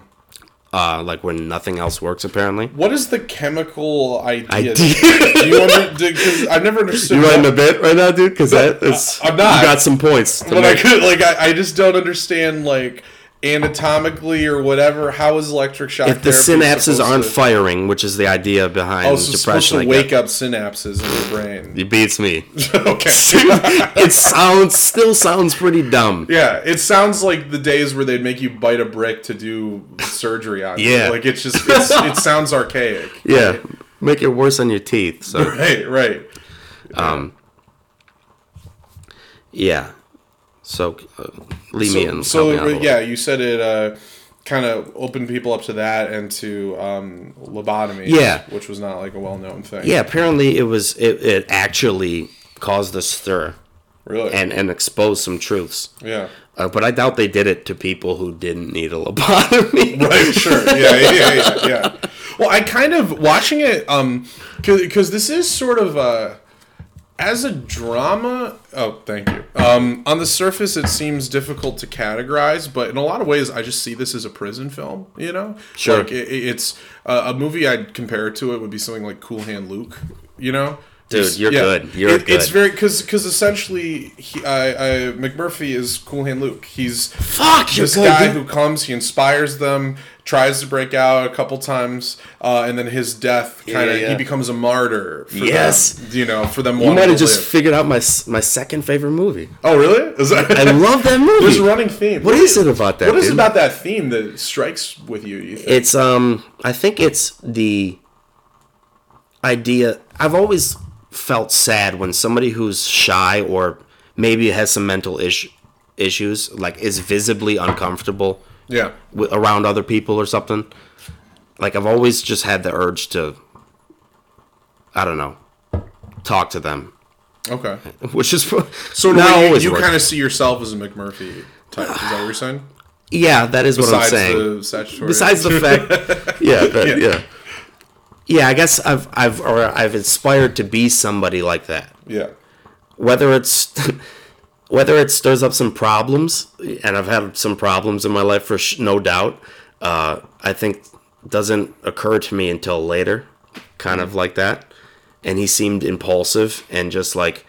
Uh, like when nothing else works. Apparently, What is the chemical idea? Idea. Do you under, Because I've never understood. you writing a bit right now, dude? Because that is I'm not. You got some points. To but I could like I, I just don't understand like anatomically or whatever. How is electric shock? if the synapses aren't to- firing, which is the idea behind Oh, so it's supposed depression, to wake up synapses in your brain. it beats me. okay. it sounds still sounds pretty dumb. Yeah, it sounds like the days where they'd make you bite a brick to do surgery on. you. Yeah. like it's just it's, it sounds archaic. Yeah, make it worse on your teeth. So. Right, right. um Yeah. So, uh, leave me in. So, me a so little. yeah, you said it uh, kind of opened people up to that and to um, lobotomy. Yeah. which was not like a well-known thing. Yeah, apparently it was. It, it actually caused a stir really. and and exposed some truths. yeah. Uh, but I doubt they did it to people who didn't need a lobotomy. Right, sure. Yeah, yeah, yeah, yeah. Well, I kind of watching it um cuz this is sort of uh as a drama, oh, thank you. Um, on the surface, it seems difficult to categorize, but in a lot of ways, I just see this as a prison film. You know, Sure. Like it, it's uh, a movie I'd compare it to. It would be something like Cool Hand Luke. You know, Dude, you're good. You're It- good. It's very because because essentially, he, I, I, McMurphy is Cool Hand Luke. He's Fuck, you're this good, guy dude. who comes, he inspires them, tries to break out a couple times, uh, and then his death kind of Yeah, yeah. he becomes a martyr. For Yes. them, you know, for them. you might have just live. figured out my my second favorite movie. Oh, really? Is that? I love that movie. There's a running theme. What, What is it about that, What is it dude? about that theme that strikes with you? you? It's um I think it's the idea I've always felt sad when somebody who's shy or maybe has some mental ish, issues like is visibly uncomfortable yeah. with, around other people or something. Like I've always just had the urge to I don't know, talk to them, Okay. which is So in a not way, you, you kind of see yourself as a McMurphy type. Is that what you're saying? Yeah, that is what I'm saying. the besides the fact yeah, that, Yeah. yeah yeah i guess i've i've or i've inspired to be somebody like that yeah. whether it's whether it stirs up some problems and i've had some problems in my life for sh- no doubt uh, i think doesn't occur to me until later kind of like that and he seemed impulsive and just like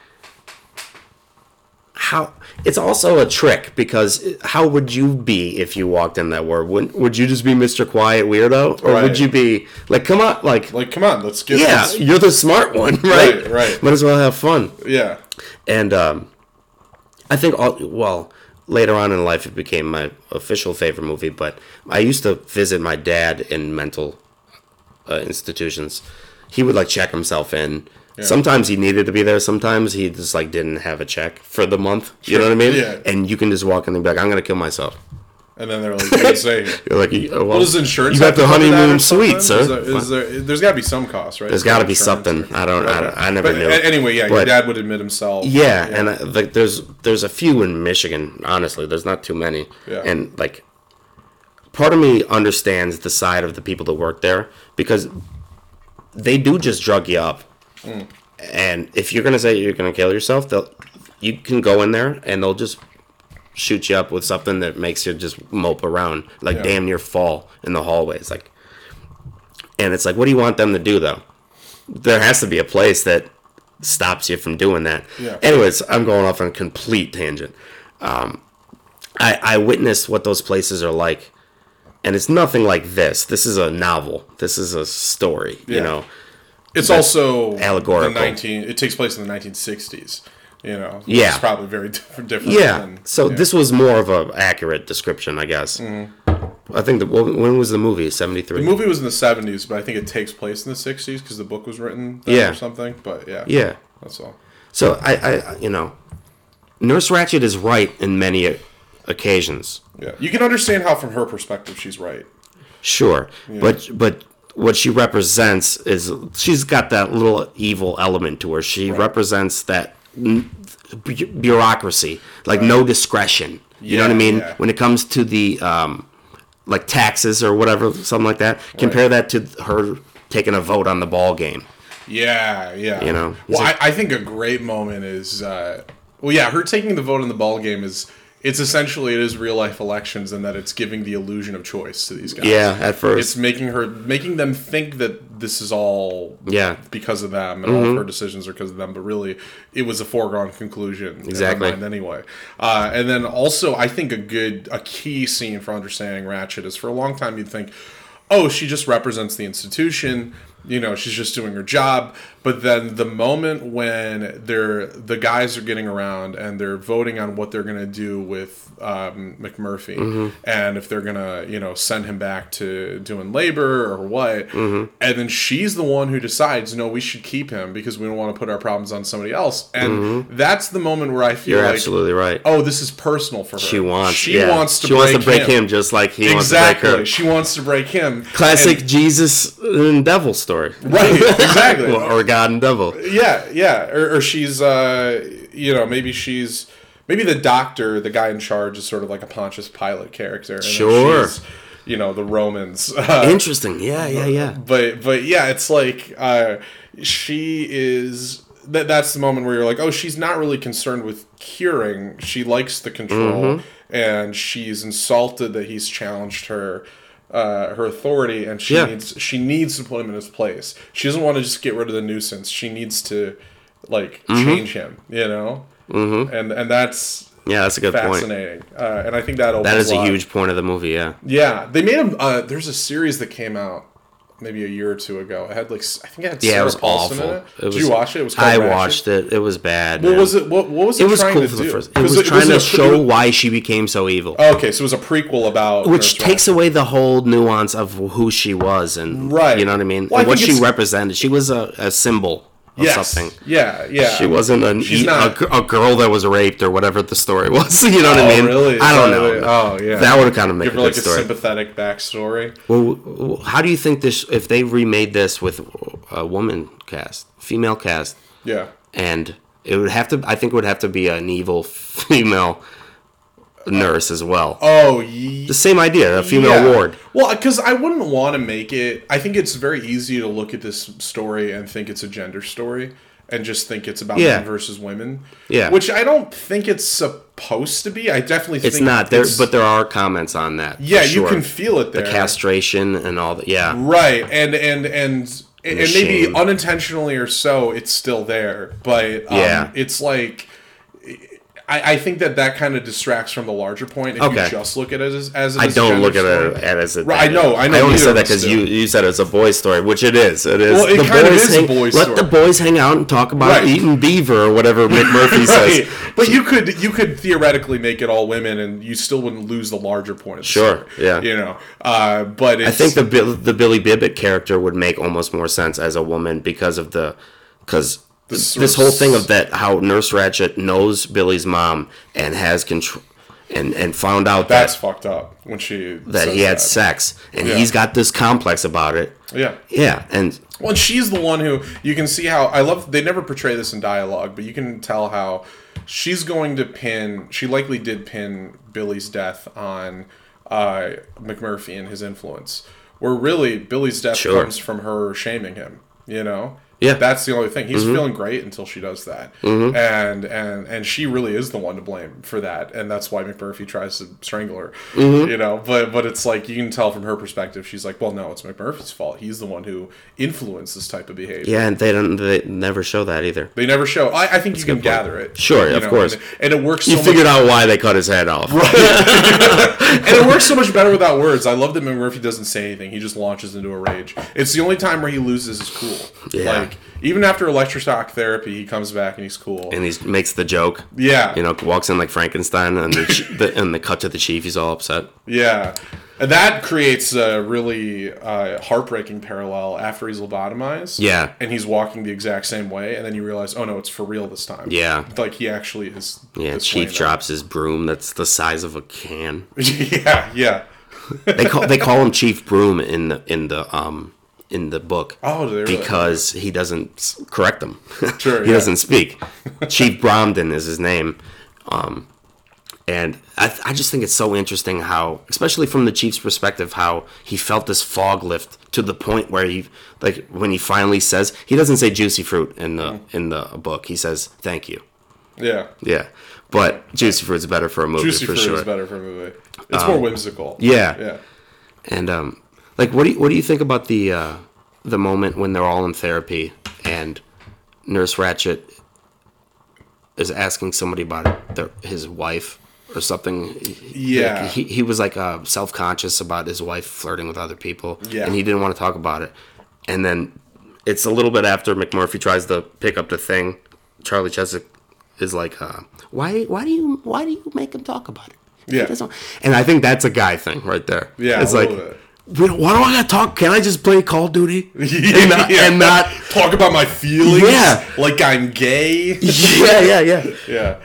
how it's also a trick because how would you be if you walked in that world would, would you just be mr quiet weirdo or Right. would you be like come on like Like, come on, let's get. yeah let's- you're the smart one right Right, right. might as well have fun yeah. and um, I think all well later on in life it became my official favorite movie. But I used to visit my dad in mental uh, institutions. He would like check himself in. Sometimes he needed to be there. Sometimes he just like didn't have a check for the month. You know what I mean? Yeah. And you can just walk in and be like, "I'm gonna kill myself." And then they're like, "What do you say?" here? You're like, uh, well, What does insurance? You got have the honeymoon suite, sir. Is there, is there, there's got to be some cost, right? There's got to be something. I don't. I, don't, I never But knew. anyway, yeah, your dad would admit himself. Yeah, and uh, I, like there's there's a few in Michigan. Honestly, there's not too many. Yeah. And like, part of me understands the side of the people that work there because they do just drug you up. Mm. And if you're gonna say you're gonna kill yourself, they'll you can go in there and they'll just shoot you up with something that makes you just mope around, like Yeah. damn near fall in the hallways, like. And it's like, what do you want them to do though? There has to be a place that stops you from doing that. Yeah. Anyways, I'm going off on a complete tangent. Um, I, I witnessed what those places are like, and it's nothing like this. This is a novel. This is a story. Yeah. You know. It's also allegorical. The 19. It takes place in the 1960s. You know. Yeah. It's probably very different. different Yeah. than- So yeah. this was more of a accurate description, I guess. Mm-hmm. I think the when was the movie? Seventy three. The movie was in the 70s, but I think it takes place in the 60s because the book was written Yeah. or something. But yeah. Yeah. That's all. So I, I, you know, Nurse Ratched is right in many occasions. Yeah. You can understand how, from her perspective, she's right. Sure, but but what she represents is she's got that little evil element to her. She represents that n- bureaucracy, like no discretion. You know what I mean? yeah. When it comes to the um, like taxes or whatever, something like that. Compare that to her taking a vote on the ball game. Yeah, yeah. You know? well, It's I, I think a great moment is, uh, well, yeah, her taking the vote in the ball game is, it's essentially it is real life elections, and that it's giving the illusion of choice to these guys. Yeah, at first. it's making her, making them think that this is all, Yeah. because of them, and all of her decisions are because of them. But really, it was a foregone conclusion. Exactly. Anyway, uh, and then also, I think a good, a key scene for understanding Ratched is for a long time you'd think, oh, she just represents the institution. You know, she's just doing her job. But then the moment when they're the guys are getting around and they're voting on what they're gonna do with um, McMurphy, mm-hmm. and if they're gonna, you know, send him back to doing labor or what, mm-hmm. and then she's the one who decides, no, we should keep him because we don't want to put our problems on somebody else. And mm-hmm. that's the moment where I feel You're like, absolutely right. oh, this is personal for her. She wants. She yeah. wants to She break, wants to break him. him, just like he wants to Exactly. break her. She wants to break him. Classic And- Jesus and devil story. right. Exactly. or, or God and devil. yeah. Yeah. Or, or she's, uh, you know, maybe she's, maybe the doctor, the guy in charge, is sort of like a Pontius Pilate character. And Sure. she's, you know, the Romans. Uh, Interesting. Yeah, yeah, yeah. but but yeah, it's like uh, she is. That that's the moment where you're like, oh, she's not really concerned with curing. She likes the control, Mm-hmm. and she's insulted that he's challenged her. Uh, her authority, and she Yeah. needs she needs to put him in his place. She doesn't want to just get rid of the nuisance. She needs to like Mm-hmm. change him, you know, mm-hmm. and and that's Yeah, that's a good point. fascinating, uh, and I think that That is a lot. huge point of the movie. Yeah. Yeah, they made a. Uh, there's a series that came out maybe a year or two ago. It had like I think it had Yeah, Sarah it was Paulson awful. in it. It Did you watch it? It was I Ratched. watched it. It was bad. What man. was it? What, what was it? It was trying cool to for the do? first. It was trying to a- show why she became so evil, Oh, okay, so it was a prequel about which takes away the whole nuance of who she was and Right. You know what I mean? Well, I what she represented. She was a, a symbol of yes. something. Yeah, yeah. She wasn't an e- not- a, a girl that was raped or whatever the story was. You know what Oh, I mean? really? I don't know. oh, yeah. That would have kind of made Give a her like a sympathetic backstory. Well, how do you think this? If they remade this with a woman cast, female cast, Yeah. and it would have to, I think it would have to be an evil female nurse as well. Oh, ye- the same idea, a female yeah. ward. Well, because I wouldn't want to make it. I think it's very easy to look at this story and think it's a gender story and just think it's about Yeah. men versus women. Yeah. Which I don't think it's supposed to be. I definitely think It's not there, but there are comments on that. yeah, you can feel it there. the castration and all that. Yeah, Right, and and and and, the maybe unintentionally or so, it's still there. But um, Yeah. it's like. I, I think that that kind of distracts from the larger point if Okay. you just look at it as, as I don't look at it as a. Right, I know, I know, I only said that because you you said it's a boy story, which it is. It is. Well, it kind of boys is a hang- Let story. the boys hang out and talk about Right. eating beaver or whatever McMurphy Right. says. But you could you could theoretically make it all women, and you still wouldn't lose the larger point. The Sure, story, yeah. You know, uh, but it's, I think the the Billy Bibbit character would make almost more sense as a woman because of the because sort this whole thing of that how Nurse Ratched knows Billy's mom and has control and and found out that's that fucked up when she that he had that. sex and Yeah. he's got this complex about it. Yeah. Yeah, and Well, and she's the one who you can see how I love. They never portray this in dialogue, but you can tell how she's going to pin. She likely did pin Billy's death on uh, McMurphy and his influence. Where really Billy's death Sure. comes from her shaming him. You know. Yeah. That's the only thing. He's Mm-hmm. feeling great until she does that, and and and she really is the one to blame for that, and that's why McMurphy tries to strangle her. Mm-hmm. You know, but but it's like you can tell from her perspective, she's like, well, no, it's McMurphy's fault. He's the one who influenced this type of behavior. yeah, and they don't they never show that either. They never show. I, I think you can gather it. Sure, you of course. and, and it works. You so figured much, out why they cut his head off. and it works so much better without words. I love that McMurphy doesn't say anything. He just launches into a rage. It's the only time where he loses his cool. Yeah. Like even after electroshock therapy, he comes back and he's cool. And he makes the joke. yeah, You know, walks in like Frankenstein, and the, the and the cut to the chief, he's all upset. Yeah. And that creates a really uh, heartbreaking parallel after he's lobotomized. Yeah. And he's walking the exact same way, and then you realize, oh no, it's for real this time. Yeah. Like he actually is. Yeah, Chief drops his broom that's the size of a can. yeah, yeah. They call they call him Chief Broom in the in the um in the book Oh, really? because he doesn't correct them. Sure, he yeah. doesn't speak. Chief Bromden is his name. Um, and I, I just think it's so interesting how, especially from the chief's perspective, how he felt this fog lift to the point where he, like, when he finally says, he doesn't say juicy fruit in the Mm-hmm. in the book. He says thank you. Yeah. Yeah, but juicy fruit's better for a movie Juicy for Fruit sure. is better for a movie. It's more whimsical. yeah. Yeah. And um, like, what do you, what do you think about the uh, the moment when they're all in therapy and Nurse Ratched is asking somebody about their, his wife or something? Yeah. Like, he he was like uh, self conscious about his wife flirting with other people. Yeah. And he didn't want to talk about it. And then it's a little bit after McMurphy tries to pick up the thing. Charlie Cheswick is like, uh, why why do you why do you make him talk about it? Yeah. And I think that's a guy thing right there. Yeah, It's like, bit. "We don't- why do I gotta talk? Can I just play Call of Duty? and, not, Yeah. and not. talk about my feelings. Yeah. Like I'm gay. Yeah, yeah, yeah. yeah,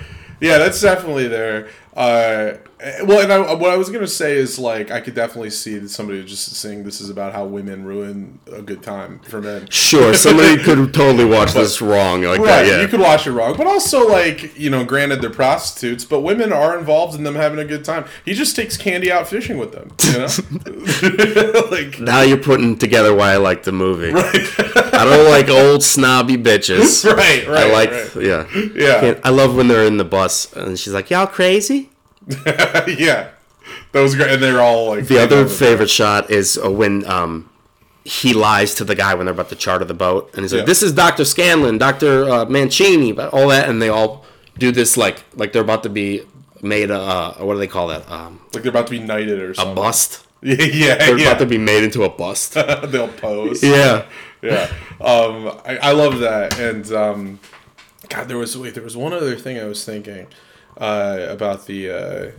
yeah, that's definitely there. Uh, Uh, well, and I, uh, what I was gonna say is like I could definitely see that somebody just saying this is about how women ruin a good time for men. Sure, somebody could totally watch this wrong like Right, that. Yeah. you could watch it wrong, but also like you know, granted they're prostitutes, but women are involved in them having a good time. He just takes Candy out fishing with them, you know. like now you're putting together why I like the movie. I don't like old snobby bitches. right, right. I like, right. yeah, Yeah. Can't- I love when they're in the bus and she's like, "Y'all crazy." yeah, that was great, and they're all like The other favorite shot is uh, when um, he lies to the guy when they're about to charter the boat, and he's like, Yeah. "This is Doctor Scanlon, Doctor uh, Mancini, but all that," and they all do this like like they're about to be made a uh, what do they call that? Um, Like they're about to be knighted or a bust. Yeah, yeah. They're yeah. about to be made into a bust. They'll pose. yeah. yeah. Um, I, I love that. And um, God, there was wait, there was one other thing I was thinking uh, about the uh,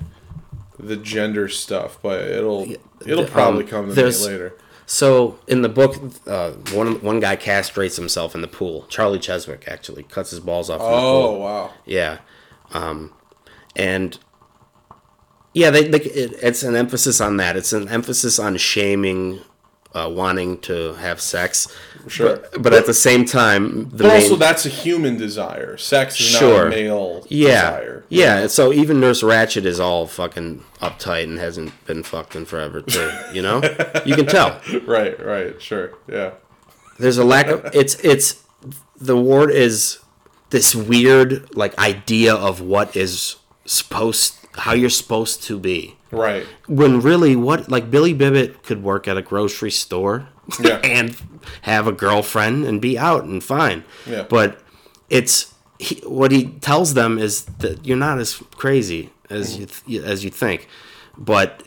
the gender stuff, but it'll it'll probably um, come to me later. So in the book, uh, one one guy castrates himself in the pool. Charlie Cheswick actually cuts his balls off. In the Oh wow. Yeah, um, and yeah, they, they it, it's an emphasis on that. It's an emphasis on shaming, uh, wanting to have sex. Sure. but, but at the same time, the But main, also, that's a human desire. Sex is not Sure. a male yeah, desire. yeah. So even Nurse Ratched is all fucking uptight and hasn't been fucked in forever too. You know, you can tell. Right. Right. Sure. Yeah. There's a lack of it's it's the ward is this weird like idea of what is supposed how you're supposed to be. Right. When really what like Billy Bibbit could work at a grocery store Yeah. and have a girlfriend and be out and fine. Yeah. But it's he, what he tells them is that you're not as crazy as mm-hmm. you th- as you think. But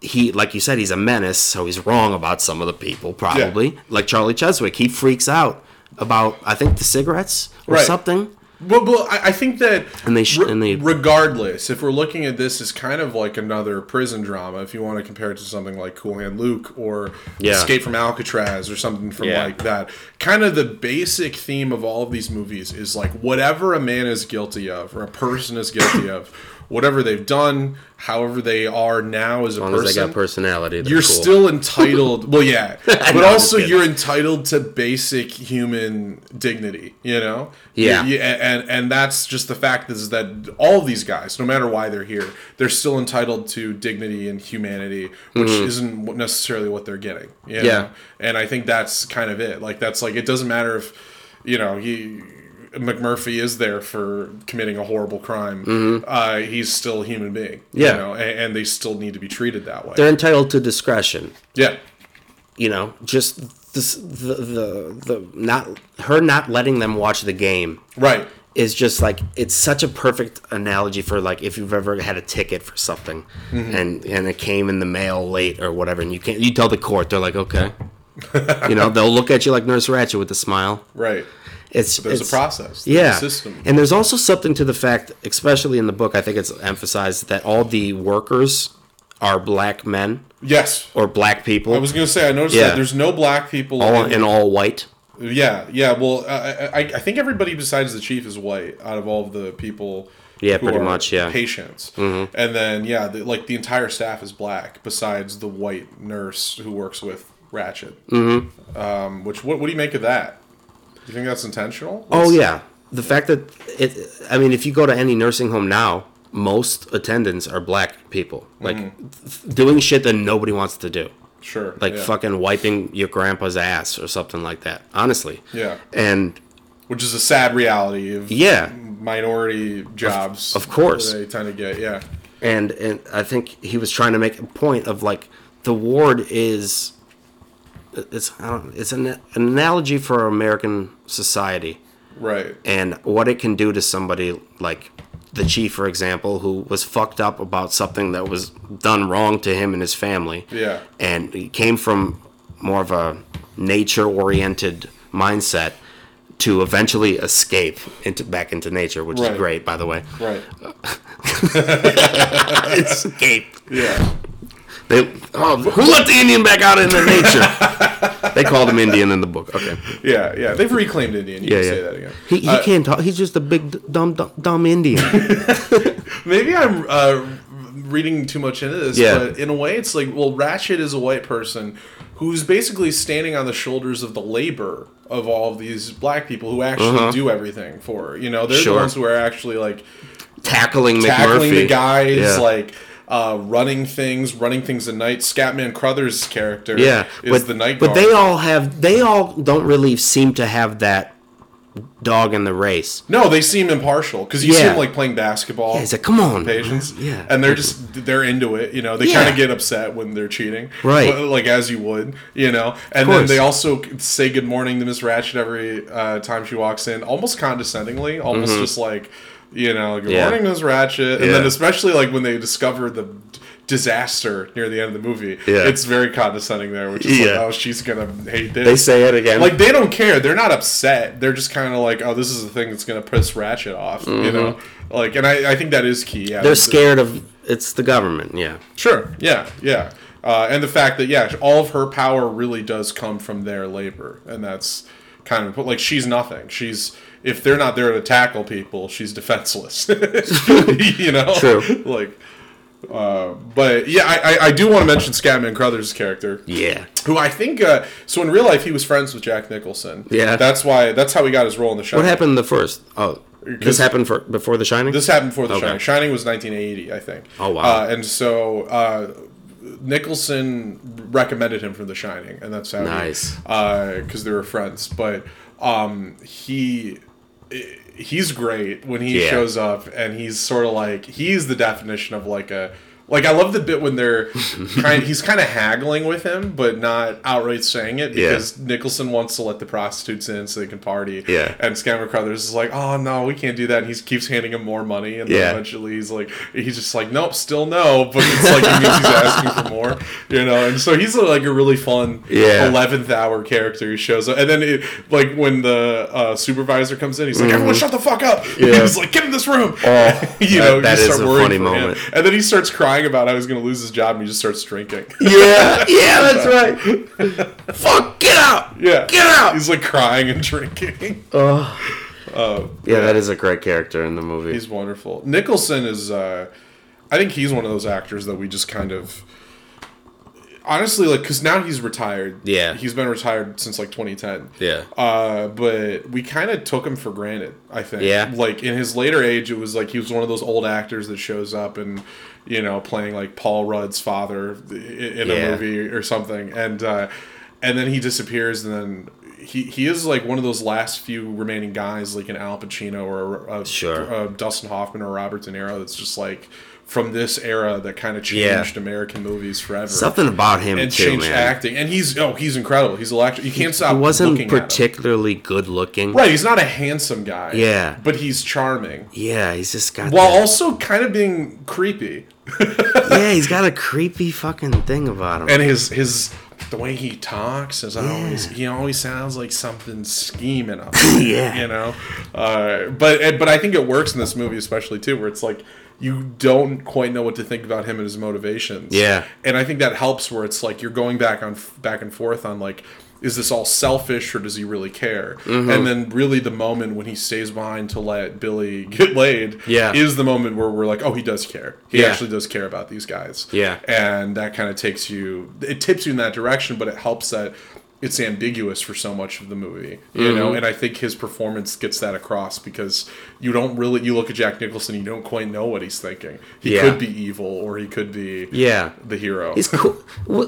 he like you said he's a menace so he's wrong about some of the people probably Yeah. like charlie cheswick he freaks out about i think the cigarettes or Right. something Well, well, I, I think that And they sh- re- and they- regardless, if we're looking at this as kind of like another prison drama, if you want to compare it to something like Cool Hand Luke or Yeah. Escape from Alcatraz or something from Yeah. like that, kind of the basic theme of all of these movies is like whatever a man is guilty of or a person is guilty of, whatever they've done, however they are now as a as long as they got personality you're cool. still entitled well yeah but know, also you're entitled to basic human dignity you know Yeah. You- you- and and that's just the fact is that all these guys no matter why they're here they're still entitled to dignity and humanity which isn't necessarily what they're getting you know? Mm-hmm. Yeah. and i think that's kind of it like that's like it doesn't matter if you know he McMurphy is there for committing a horrible crime. Uh, he's still a human being, Mm-hmm. Yeah. you know, and, and they still need to be treated that way. they're entitled to discretion yeah, you know just this the the, the not her not letting them watch the game right. is just like it's such a perfect analogy for like if you've ever had a ticket for something Mm-hmm. and and it came in the mail late or whatever and you can't you tell the court they're like okay you know they'll look at you like nurse ratched with a smile Right. It's There's it's, a process. There's yeah A system. and there's also something to the fact especially in the book i think it's emphasized that all the workers are black men yes. or black people I was gonna say I noticed Yeah. that there's no black people. all in- all white yeah, yeah. Well, I, I, I think everybody besides the chief is white out of all of the people. Yeah, pretty much, yeah. Patients, mm-hmm. and then yeah, the, like the entire staff is black besides the white nurse who works with Ratched. Mm-hmm. Um, which what what do you make of that? You think that's intentional? Oh yeah, the fact that it. I mean, if you go to any nursing home now, most attendants are black people, mm-hmm. like th- doing shit that nobody wants to do, sure. like yeah. fucking wiping your grandpa's ass or something like that. Honestly. Yeah. And Which is a sad reality of yeah, minority jobs. of course. they tend to get. Yeah. and and I think he was trying to make a point of like the ward is. It's I don't, it's an, an analogy for American society. Right. and what it can do to somebody like the chief, for example, who was fucked up about something that was done wrong to him and his family. Yeah. And he came from more of a nature oriented mindset to eventually escape into back into nature, which Right. is great, by the way. Right. escape. Yeah. They, oh, who let the Indian back out into nature? they called him Indian in the book. Okay. Yeah. Yeah. They've reclaimed Indian. You Yeah, can yeah. say that again. He, he Uh, can't talk. He's just a big dumb dumb, dumb Indian. Maybe I'm uh, reading too much into this, Yeah. but in a way, it's like, well, Ratched is a white person who's basically standing on the shoulders of the labor of all of these black people who actually do everything for her. You know, they're Uh-huh. Sure. the ones who are actually like Tackling tackling McMurphy. the guys, Yeah. like uh, running things, running things at night. Scatman Crothers' character yeah is but, the night Guard. but they all have they all don't really seem to have that dog in the race. No, they seem impartial because you see Yeah. him like playing basketball. He's like, come on, patience. Yeah. and they're just they're into it. You know, they Yeah. kind of get upset when they're cheating, Right. Like as you would, you know. And then they also say good morning to Miss Ratched every uh, time she walks in, almost condescendingly, almost just like you know, good Mm-hmm. Yeah. morning, Miss Ratched. And then especially like when they discover the disaster near the end of the movie, Yeah. it's very condescending there, which is like, oh, she's gonna hate this. They say it again. Like they don't care. They're not upset. They're just kind of like, oh, this is the thing that's gonna piss Ratched off. You know, like, and I, I think that is key. Yeah, Mm-hmm. they're the- scared of it's the government. Yeah. Sure. Yeah. Yeah. Uh, and the fact that yeah, all of her power really does come from their labor, and that's kind of like she's nothing. She's if they're not there to tackle people, she's defenseless. you know. True. Like. Uh, but yeah, I, I, I do want to mention Scatman Crothers' character, Yeah. who I think uh, so in real life he was friends with Jack Nicholson. Yeah. that's why that's how he got his role in the show. What happened the first? Oh, this happened for before The Shining. This happened before The Okay. Shining. Shining was 1980, I think. Oh, wow. Uh, and so uh, Nicholson recommended him for The Shining, and that's how Nice. because they were friends. But um, he he's great when he Yeah. shows up, and he's sort of like he's the definition of like a. Like I love the bit when they're kind he's kind of haggling with him, but not outright saying it Yeah. because Nicholson wants to let the prostitutes in so they can party. Yeah. And Scatman Crothers is like, oh no, we can't do that. And he keeps handing him more money, and then Yeah. eventually he's like, he's just like, nope, still no. But it's like he means he's asking for more, you know. And so he's like a really fun Yeah. eleventh hour character who shows up, and then it, like when the uh, supervisor comes in, he's like, everyone shut the fuck up. Mm-hmm. Yeah. He's like, get in this room. Oh, you that- know, that is a worrying funny for him. moment. And then he starts crying about how he's going to lose his job, and he just starts drinking. yeah. Yeah. That's right. Fuck. Get out. yeah, Get out. He's like crying and drinking. Oh. yeah, that is a great character in the movie. He's wonderful. Nicholson is, uh, I think he's one of those actors that we just kind of, honestly, like, because now he's retired. Yeah. He's been retired since like 2010. yeah. Uh, but we kind of took him for granted. I think. Yeah. Like in his later age, it was like he was one of those old actors that shows up and, you know, playing like Paul Rudd's father in Yeah. a movie or something, and uh, and then he disappears, and then. He, he is like one of those last few remaining guys, like an Al Pacino or a, a, Sure. a Dustin Hoffman or Robert De Niro. That's just like from this era that kind of Yeah. changed American movies forever Something about him and too, changed man. acting. And he's oh he's incredible. He's electric. You can't stop. He wasn't looking at him. particularly good looking. Right, he's not a handsome guy. Yeah. But he's charming. Yeah, he's just got. While that- also kind of being creepy. yeah, he's got a creepy fucking thing about him. And his his the way he talks is always he always sounds like something scheming up. Yeah. You know? Uh, but but I think it works in this movie especially too, where it's like you don't quite know what to think about him and his motivations. Yeah. And I think that helps where it's like you're going back on back and forth on like is this all selfish or does he really care? Mm-hmm. And then really the moment when he stays behind to let Billy get laid Yeah. is the moment where we're like, oh, he does care. He Yeah. actually does care about these guys. Yeah. And that kind of takes you, it tips you in that direction, but it helps that it's ambiguous for so much of the movie, you Mm-hmm. know. And I think his performance gets that across because you don't really, you look at Jack Nicholson, you don't quite know what he's thinking. He Yeah. could be evil or he could be yeah, the hero. he's cool.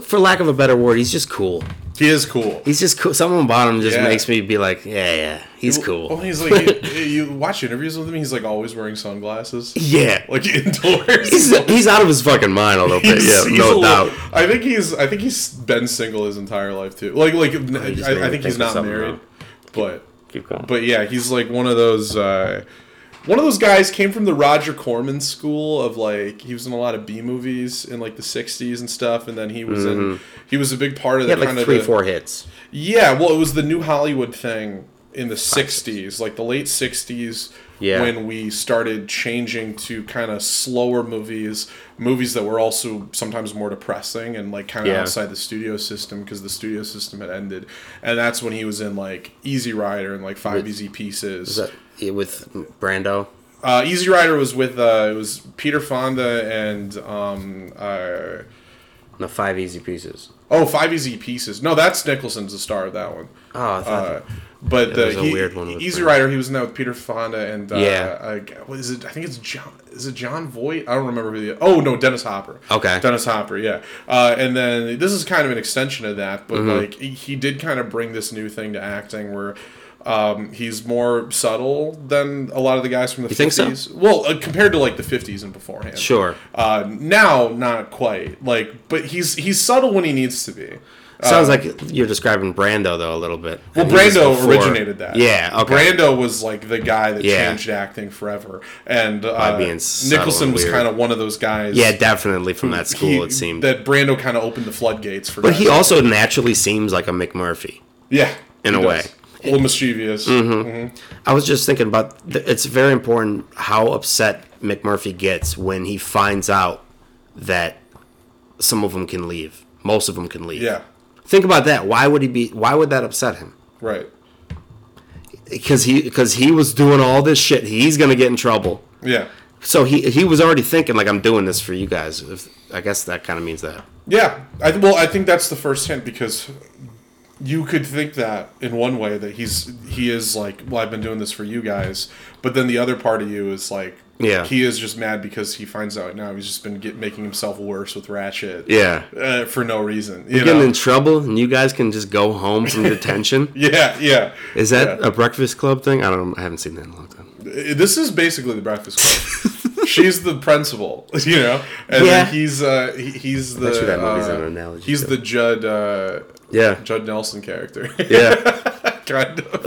For lack of a better word, he's just cool. He is cool. He's just cool. Someone about him just Yeah. makes me be like, yeah, yeah, he's cool. Well, he's like, you, you watch interviews with him, he's like always wearing sunglasses. yeah, Like indoors. he's he's out of his fucking mind a little bit. He's- Yeah, he's no little- doubt. I think he's. I think he's been single his entire life too. Like, like just made I, I me think think he's of not something married, now. but Keep going. but yeah, he's like one of those. Uh, one of those guys came from the Roger Corman school of like he was in a lot of B movies in like the '60s and stuff, and then he was in mm-hmm. he was a big part of he the had kind like of three, four hits. yeah, well, it was the new Hollywood thing in the '60s, like the late '60s, Yeah. when we started changing to kind of slower movies, movies that were also sometimes more depressing and like kind of Yeah. outside the studio system because the studio system had ended, and that's when he was in like Easy Rider and like Five Easy Pieces. Is that with Brando? Uh, Easy Rider was with uh, it was Peter Fonda and um, uh, No, five easy pieces. oh Five Easy Pieces. No, that's Nicholson's the star of that one. Oh, I thought. Uh, but Yeah, the there's a he, weird one Easy. Rider, he was in that with Peter Fonda and uh, Yeah. uh, what is it? I think it's John. Is it Jon Voight? I don't remember who the. Oh no, Dennis Hopper. Okay. Dennis Hopper, yeah. Uh, and then this is kind of an extension of that, but Mm-hmm. like he, he did kind of bring this new thing to acting where. Um, he's more subtle than a lot of the guys from the You think so? 50s. Well, uh, compared to like the 50s and beforehand. Sure. Uh, now, not quite. Like, but he's he's subtle when he needs to be. Sounds like you're describing Brando though a little bit. Well, And he was Brando originated that. Yeah. Okay. Brando was like the guy that Yeah. changed acting forever, and uh, Nicholson was kind of one of those guys. yeah, definitely from that school. he- it seemed. that Brando kind of opened the floodgates for. but he also naturally seems like a McMurphy. Yeah, In a does. way. Mm-hmm. a little mischievous. I was just thinking about. th- It's very important how upset McMurphy gets when he finds out that some of them can leave. Most of them can leave. Yeah, Think about that. Why would he be? Why would that upset him? right. Because he because he was doing all this shit. He's gonna get in trouble. Yeah, So he he was already thinking like I'm doing this for you guys. If, I guess that kind of means that. yeah. I well, I think that's the first hint because you could think that in one way that he's he is like, well, I've been doing this for you guys, but then the other part of you is like, Yeah. he is just mad because he finds out now he's just been get, making himself worse with Ratched. Yeah. uh, for no reason. You Getting know? in trouble and you guys can just go home from detention. yeah, yeah. Is that Yeah. a Breakfast Club thing? I don't. know. I haven't seen that in a long time. Uh, This is basically the Breakfast Club. She's the principal, you know, and Yeah. then he's uh he, he's the sure that movie's uh, an analogy he's the Judd uh, Yeah. Judd Nelson character. Yeah. kind of.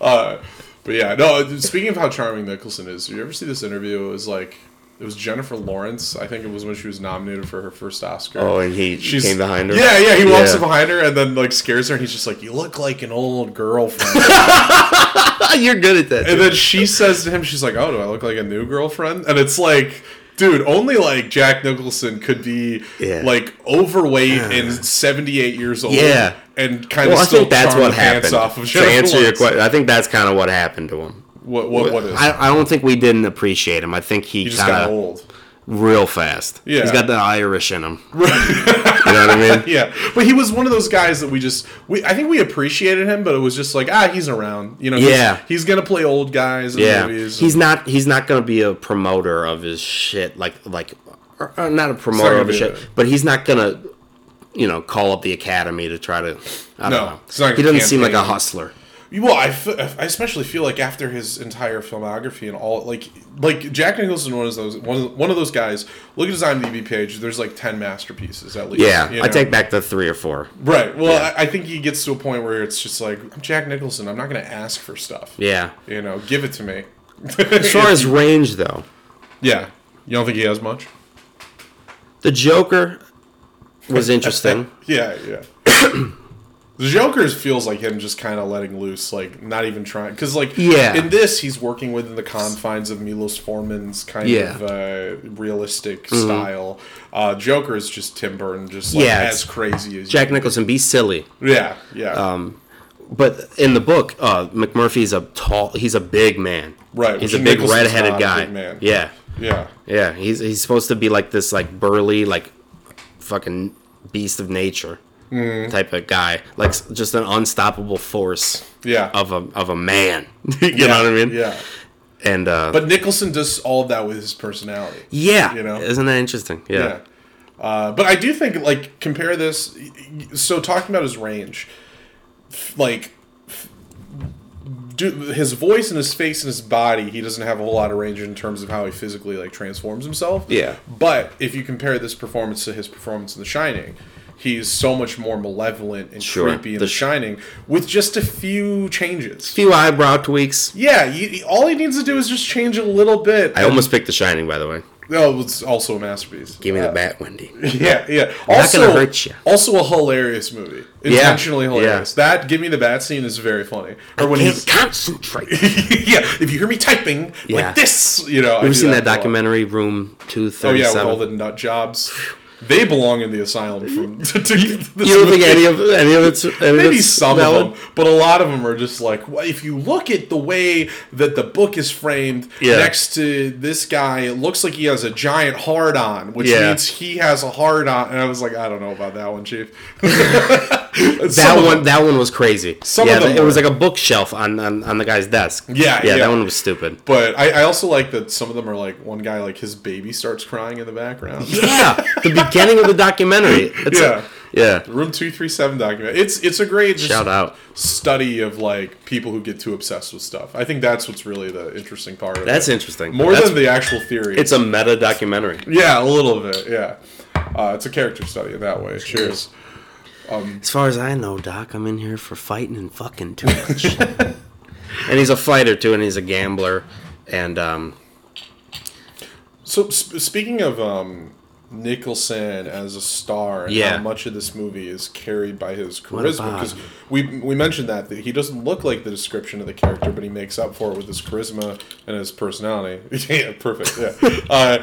uh, but yeah, no. Speaking of how charming Nicholson is, did you ever see this interview? It was like it was Jennifer Lawrence. I think it was when she was nominated for her first Oscar. Oh, and he She's, came behind her. Yeah, yeah. He walks Yeah. up behind her and then like scares her, and he's just like, "You look like an old girlfriend." You're good at that. and dude. then she says to him, "She's like, oh, do I look like a new girlfriend?" And it's like. Dude, only like Jack Nicholson could be Yeah. like overweight and seventy eight years old, Yeah. and kind well, of I still think that's what happened. off of to answer your question, I think that's kind of what happened to him. What what what is? I, I don't think we didn't appreciate him. I think he, he just got kind of old. Real fast. Yeah. he's got the Irish in him. you know what I mean? Yeah, but he was one of those guys that we just we I think we appreciated him, but it was just like ah he's around, you know. he's- Yeah. he's, gonna play old guys in Yeah, movies. he's not. He's not to be a promoter of his shit. Like like, or, or not a promoter of his shit, but he's not to, you know, call up the academy to try to. I don't No, know. he's He doesn't seem like a hustler. Well, I, f- I especially feel like after his entire filmography and all like like Jack Nicholson was those one of, one of those guys. Look at his IMDb page. There's like ten masterpieces at least. Yeah, you I take back the three or four. right. Well, I, I think he gets to a point where it's just like I'm Jack Nicholson. I'm not gonna ask for stuff. Yeah. You know, give it to me. As far as range, though, yeah, you don't think he has much? the Joker was interesting. Yeah, yeah. the Joker's feels like him just kind of letting loose, like not even trying. Because like, Yeah. in this, he's working within the confines of Milos Forman's kind Yeah. Mm-hmm. of uh, realistic style. Uh, Joker is just Tim Burton, just like Yeah, as crazy as Jack Nicholson, be silly. Yeah, yeah. Um, But in the book, uh, McMurphy's a tall. He's a big man. Right, He's a big Nicholson's red-headed guy. big man. Yeah. yeah. Yeah. He's he's supposed to be like this like burly like fucking beast of nature Mm-hmm. type of guy. Like just an unstoppable force Yeah. of a of a man. you yeah, know what I mean? Yeah. And uh, But Nicholson does all of that with his personality. yeah, you know? isn't that interesting? Yeah. Yeah. Uh, but I do think like compare this. So talking about his range, like do, his voice and his face and his body, he doesn't have a whole lot of range in terms of how he physically like transforms himself. Yeah. But if you compare this performance to his performance in The Shining, he's so much more malevolent and Sure. creepy in The The, Shining with just a few changes. a Few eyebrow tweaks. Yeah, you, all he needs to do is just change a little bit. I almost picked The Shining, by the way. Oh, it's also a masterpiece. Give me the Uh, bat, Wendy. Yeah, yeah. not Also, gonna hurt ya. also a hilarious movie. Intentionally hilarious. That "Give Me the Bat" scene is very funny. Or when Can't he's concentrate. yeah, if you hear me typing Yeah. like this, you know. Have You seen that documentary, Room Two Oh yeah, with all the nut jobs. They belong in the asylum. From to, to, You don't think any of any of it's any Maybe it's some valid? of them, but a lot of them are just like, well, if you look at the way that the book is framed Yeah. next to this guy, it looks like he has a giant hard on, which Yeah. means he has a hard on. And I was like, I don't know about that one, Chief. that one that one was crazy. Some yeah, of them it was like a bookshelf on, on on the guy's desk. Yeah, yeah, yeah. that one was stupid. But I, I also like that some of them are like one guy like his baby starts crying in the background. Yeah, the beginning of the documentary. It's Yeah. yeah. Room two three seven document. It's it's a great just Shout out. study of like people who get too obsessed with stuff. I think that's what's really the interesting part of it. That's it. interesting. More That's- than the actual theory. It's a meta documentary. yeah, a little bit. Yeah, uh, it's a character study in that way. Cheers. As far as I know, Doc, I'm in here for fighting and fucking too much. and he's a fighter too, and he's a gambler, and um, So sp- speaking of um, Nicholson as a star, and Yeah. how much of this movie is carried by his charisma? Because we we mentioned that, that he doesn't look like the description of the character, but he makes up for it with his charisma and his personality. yeah, perfect. Yeah. uh,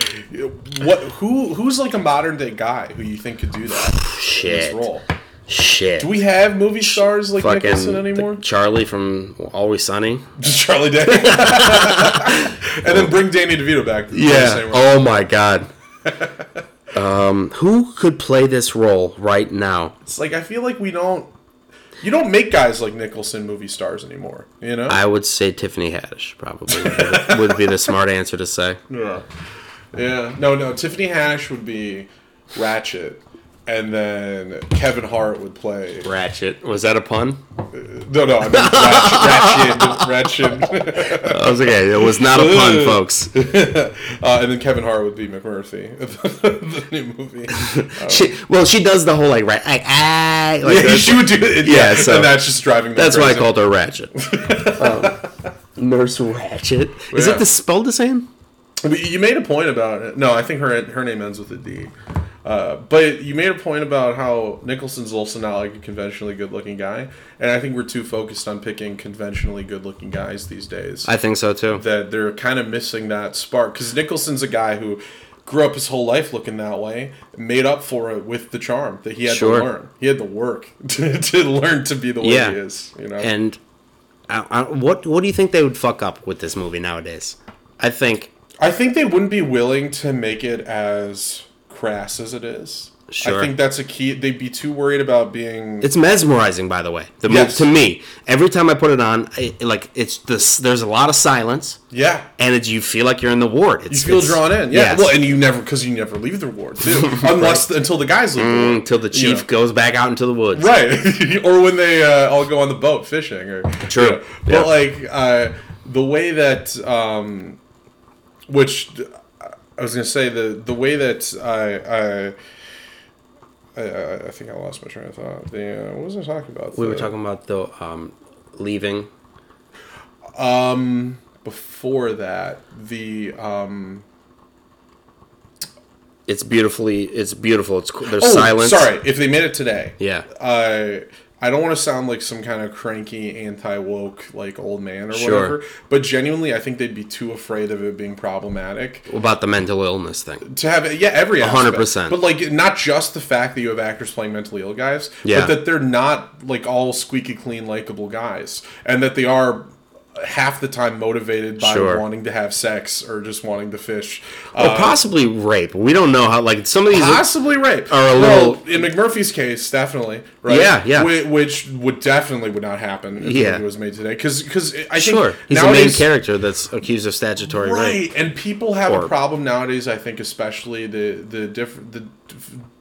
what? Who? Who's like a modern day guy who you think could do that? in This shit, role. Shit. Do we have movie stars like fucking Nicholson anymore? Charlie from Always Sunny. Just Charlie Day. and then bring Danny DeVito back. to play the same role. Oh my god. um, who could play this role right now? It's like I feel like we don't. You don't make guys like Nicholson movie stars anymore. You know. I would say Tiffany Haddish probably would be the- would be the smart answer to say. yeah. Yeah. No, no. Tiffany Haddish would be Ratched, and then Kevin Hart would play. Ratchet. Was that a pun? No, no. I meant Ratchet. Ratchet. I was okay. It was not a pun, folks. uh, and then Kevin Hart would be McMurphy. the new movie. She, well, she does the whole like right, like, ah, like Yeah, she would do it. Yeah, Yeah, so- and that's just driving. them That's why I called her Ratchet. Um, Nurse Ratchet. Is Yeah. it the spelled the same? You made a point about it. No, I think her her name ends with a D. Uh, but you made a point about how Nicholson's also not like a conventionally good looking guy, and I think we're too focused on picking conventionally good looking guys these days. I think so too. that they're kind of missing that spark because Nicholson's a guy who grew up his whole life looking that way, made up for it with the charm that he had Sure. to learn. He had to work to, to learn to be the way Yeah. he is. You know, And I, I, what what do you think they would fuck up with this movie nowadays? I think I think they wouldn't be willing to make it as crass as it is. Sure. I think that's a key. They'd be too worried about being. it's mesmerizing. By the way, the Yes. to me, every time I put it on, I, like it's this. There's a lot of silence, yeah. and it's, you feel like you're in the ward. You It's, feel it's- drawn in, yeah. yes. Well, and you never because you never leave the ward too, unless until the guys leave the ward, until the you chief know. goes back out into the woods. right? or when they uh, all go on the boat fishing, or True. you know. Yeah. But like uh, the way that, um, which I was gonna say the the way that I. I I, I think I lost my train of thought. The, uh, what was I talking about? We were talking about the um, leaving. Um, before that, the um. It's beautifully. It's beautiful. It's. There's Oh, silence. sorry. If they made it today, Yeah. I I don't want to sound like some kind of cranky anti woke like old man or Sure. whatever, but genuinely, I think they'd be too afraid of it being problematic about the mental illness thing? to have it. Yeah, every aspect. 100%. But like, not just the fact that you have actors playing mentally ill guys, Yeah. but that they're not like all squeaky clean, likable guys, and that they are half the time motivated by Sure. wanting to have sex or just wanting to fish. Or Uh, possibly rape. We don't know how. Like some of these. possibly rape Are a well, little- in McMurphy's case, definitely right. Yeah, yeah. Whi- Which, would definitely would not happen if Yeah. movie was made today. Because I think Sure, he's a main nowadays- character that's accused of statutory rape. right? And people have Or- a problem nowadays. I think especially the the diff, the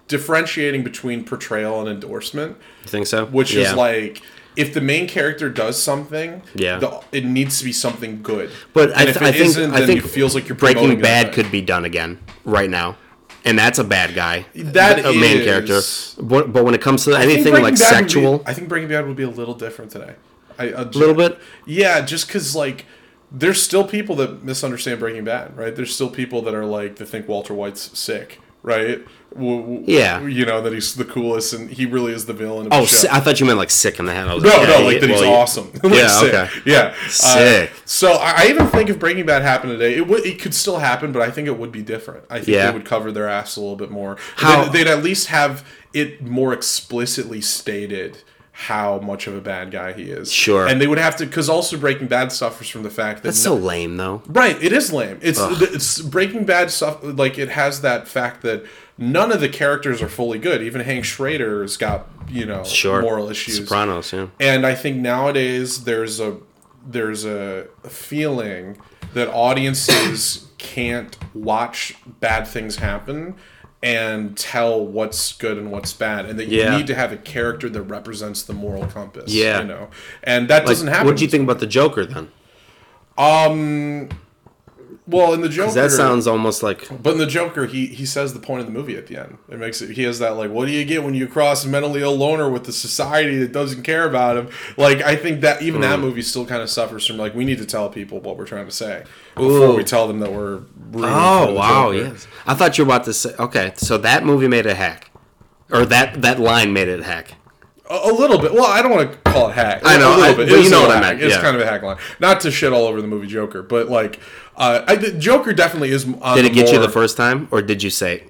differentiating between portrayal and endorsement, You think so? which Yeah. is like. If the main character does something, Yeah. the, it needs to be something good. But I, And if th- I it think isn't, I then think it feels like you're Breaking Bad could be done again right now, and that's a bad guy. That a main character. But, but when it comes to I anything like Bad would be- sexual, I think Breaking Bad would be a little different today. I, a little bit? Yeah, just because like there's still people that misunderstand Breaking Bad, right? There's still people that are like that think Walter White's sick, right? Yeah. you know that he's the coolest and he really is the villain. Of oh, the show. I thought you meant like sick in the head. I was No, like, no, like that he's well, he- awesome. Like, Yeah, sick. okay. Yeah, Sick. Uh, so I, I even think if Breaking Bad happened today, it would it could still happen, but I think it would be different. I think Yeah. they would cover their ass a little bit more. How- They'd, they'd at least have it more explicitly stated how much of a bad guy he is. Sure. and they would have to because also Breaking Bad suffers from the fact that That's so lame, though. Right, it is lame. It's it's Breaking Bad stuff. Like it has that fact that none of the characters are fully good. Even Hank Schrader's got you know Sure. moral issues. Sopranos, yeah. And I think nowadays there's a there's a feeling that audiences can't watch bad things happen and tell what's good and what's bad, and that you need to have a character that represents the moral compass. Yeah. you know, and that doesn't happen. What do you think about the Joker then? Um, Well, in the Joker, That sounds almost like But in the Joker, he he says the point of the movie at the end. It makes it. He has that like, what do you get when you cross a mentally ill loner with the society that doesn't care about him? Like, I think that even Mm. that movie still kind of suffers from like, we need to tell people what we're trying to say before Ooh. we tell them that we're. Oh wow, Joker. yes. I thought you were about to say okay, so that movie made a hack. Or that that line made it a hack. A, a little bit. Well, I don't want to call it hack. I know, A little I- bit. you know what I hack. meant, It's yeah. kind of a hack line. Not to shit all over the movie Joker, but like, uh, I, the Joker definitely is. On Did it get you the first time or did you say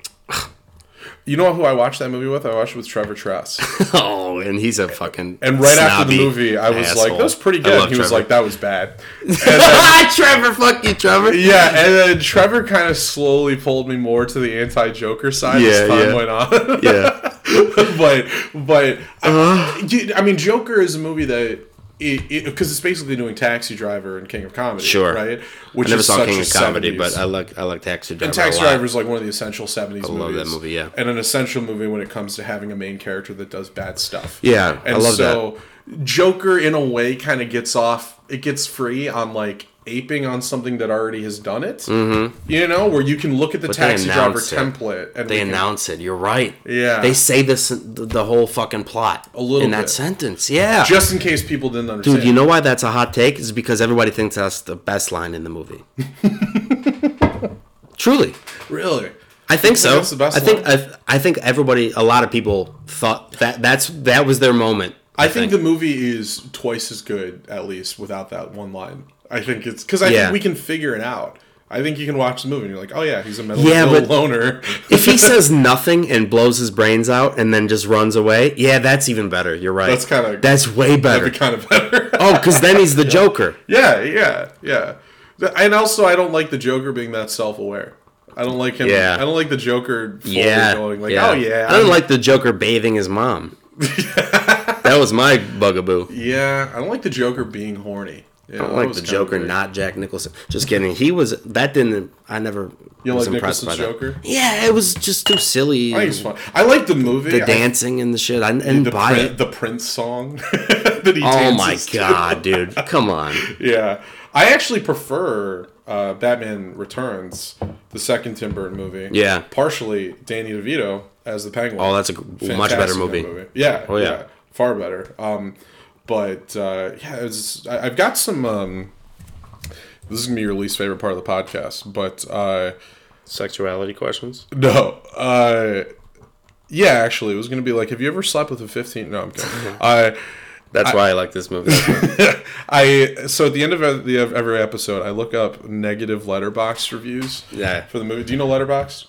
You know who I watched that movie with? I watched it with Trevor Tress. Oh, and he's a fucking And right after the movie, I was like, "That was pretty good." He was like, "That was bad." Then, Trevor, fuck you, Trevor. yeah, and then Trevor kind of slowly pulled me more to the anti-Joker side Yeah, as time yeah. went on. Yeah. but but Uh-huh. I, I mean, Joker is a movie that because it's basically doing Taxi Driver and King of Comedy, Sure. right? I Which never is saw such King a of Comedy, 70s. but I like I like Taxi Driver. And Taxi. Driver is like one of the essential '70s movies. I love that movie, yeah. and an essential movie when it comes to having a main character that does bad stuff. Yeah, I and love so Joker, in a way, kind of gets off. It gets free on like aping on something that already has done it. Mm-hmm. You know, where you can look at the they Taxi Driver it. template and They can- announce it. You're right. Yeah. They say this the whole fucking plot a little in that sentence. Yeah. just in case people didn't understand. Dude, you know why that's a hot take? Is because everybody thinks that's the best line in the movie. Truly. really? I think so. that's the best I think line? I, I think everybody, a lot of people thought that that's that was their moment. I think the movie is twice as good, at least, without that one line. I think it's because I Yeah. think we can figure it out. I think you can watch the movie and you're like, oh yeah, he's a mentally Yeah, but- loner. if he says nothing and blows his brains out and then just runs away, yeah, that's even better. You're right. That's kinda- that's way better. Be kind of better. oh, because then he's the Joker. Yeah, yeah, yeah. And also, I don't like the Joker being that self-aware. I don't like him. Yeah. I don't like the Joker Yeah, going like, yeah. oh yeah, I don't I'm- like the Joker bathing his mom. that was my bugaboo. Yeah, I don't like the Joker being horny. Yeah, I don't like the Joker, not Jack Nicholson. Just kidding. He was that didn't. I never You was like impressed Nicholson's by that. Yeah, it was just too silly. I think. I like the movie. the I- dancing and the shit. I didn't the, buy Prin- it. the Prince song that he Oh my to. god, dude! Come on. Yeah, I actually prefer uh, Batman Returns, the second Tim Burton movie. Yeah. partially Danny DeVito as the Penguin. Oh, that's a g- much better Fantastic movie. Yeah. Oh, yeah. far better. Um, but uh, yeah, it's, I, I've got some. Um, this is gonna be your least favorite part of the podcast, but uh, Sexuality questions. no. Uh, yeah, actually, it was gonna be like, have you ever slept with a fifteen? No, I'm kidding. uh, That's why I like this movie. I so at the end of every, of every episode, I look up negative Letterboxd reviews. Yeah. For the movie, do you know Letterboxd?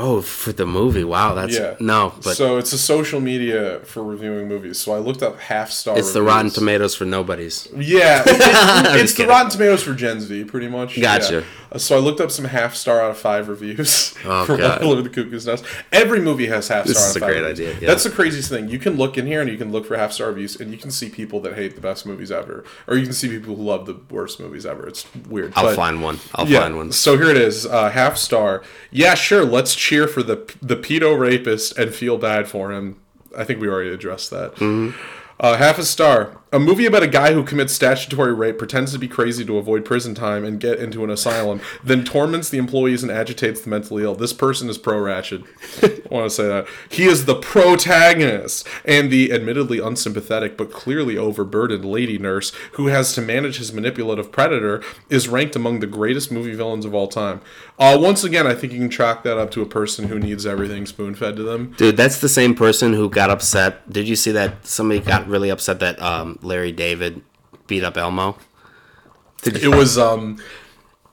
Oh, for the movie. Wow, that's Yeah. no, but so it's a social media for reviewing movies. So I looked up half star. it's the. Rotten Tomatoes for nobodies. Yeah, it- it- it's the kidding. Rotten Tomatoes for Gen Z, pretty much. Gotcha. Yeah. Uh, So I looked up some half star out of five reviews Oh, for God. Over the Cuckoo's Nest. Every movie has half star. This is a great reviews. idea, yeah. That's the craziest thing. You can look in here and you can look for half star reviews, and you can see people that hate the best movies ever, or you can see people who love the worst movies ever. It's weird. I'll But- find one. I'll yeah. find one. So here it is, uh, half star. Yeah, sure. Let's cheer for the the pedo rapist and feel bad for him. I think we already addressed that. Mm-hmm. Uh, half a star. A movie about a guy who commits statutory rape, pretends to be crazy to avoid prison time and get into an asylum, then torments the employees and agitates the mentally ill. This person is pro Ratched. I want to say that. He is the protagonist and the admittedly unsympathetic but clearly overburdened lady nurse who has to manage his manipulative predator is ranked among the greatest movie villains of all time. Uh, once again, I think you can chalk that up to a person who needs everything spoon fed to them. Dude, that's the same person who got upset. Did you see that somebody got really upset that um, Larry David beat up Elmo? Did It was um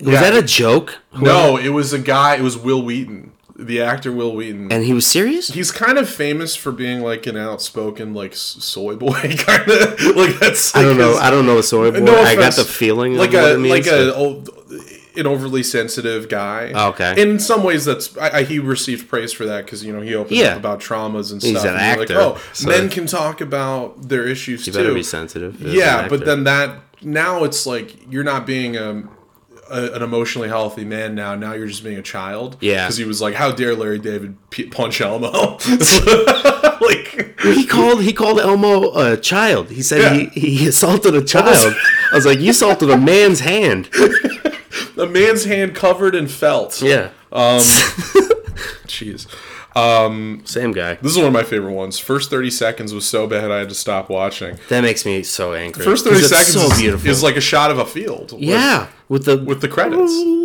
was that a joke? no, it was a guy. It was Wil Wheaton, the actor Wil Wheaton. And he was serious? He's kind of famous for being like an outspoken, like soy boy kind of like that's. I don't know. I don't know. soy boy. no I got the feeling like a means, like but- a old. An overly sensitive guy. Oh, okay. And in some ways, that's I, I, he received praise for that because you know he opened Yeah. up about traumas and stuff. He's an and actor, Like, oh, so- men can talk about their issues You too. better be sensitive. Yeah, but then that now it's like you're not being a, a an emotionally healthy man now. Now you're just being a child. Yeah. because he was like, "How dare Larry David p- punch Elmo?" like, he called he called Elmo a child. He said Yeah. he, he assaulted a child. I was like, you assaulted a man's hand. a man's hand covered in felt. Yeah. Um, jeez. Um, Same guy. This is one of my favorite ones. First thirty seconds was so bad I had to stop watching. That makes me so angry. First thirty seconds so is, is like a shot of a field. yeah, with the with the credits.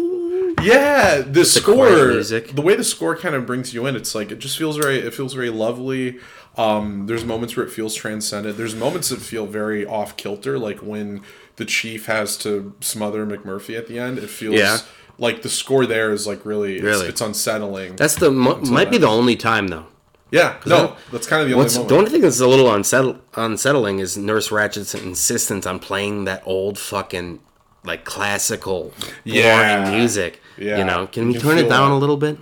Yeah, the score, the way the score kind of brings you in, it's like it just feels very, it feels very lovely. Um, there's moments where it feels transcendent. There's moments that feel very off kilter, like when the chief has to smother McMurphy at the end. It feels Yeah. like the score there is like really, it's, Really? it's unsettling. that's the mo- might be the only time though. yeah, no, that's kind of the only moment. the only thing that's a little unsettle, unsettling is Nurse Ratched's insistence on playing that old fucking like classical Yeah. boring music. Yeah. You know, can You we turn it down a little bit?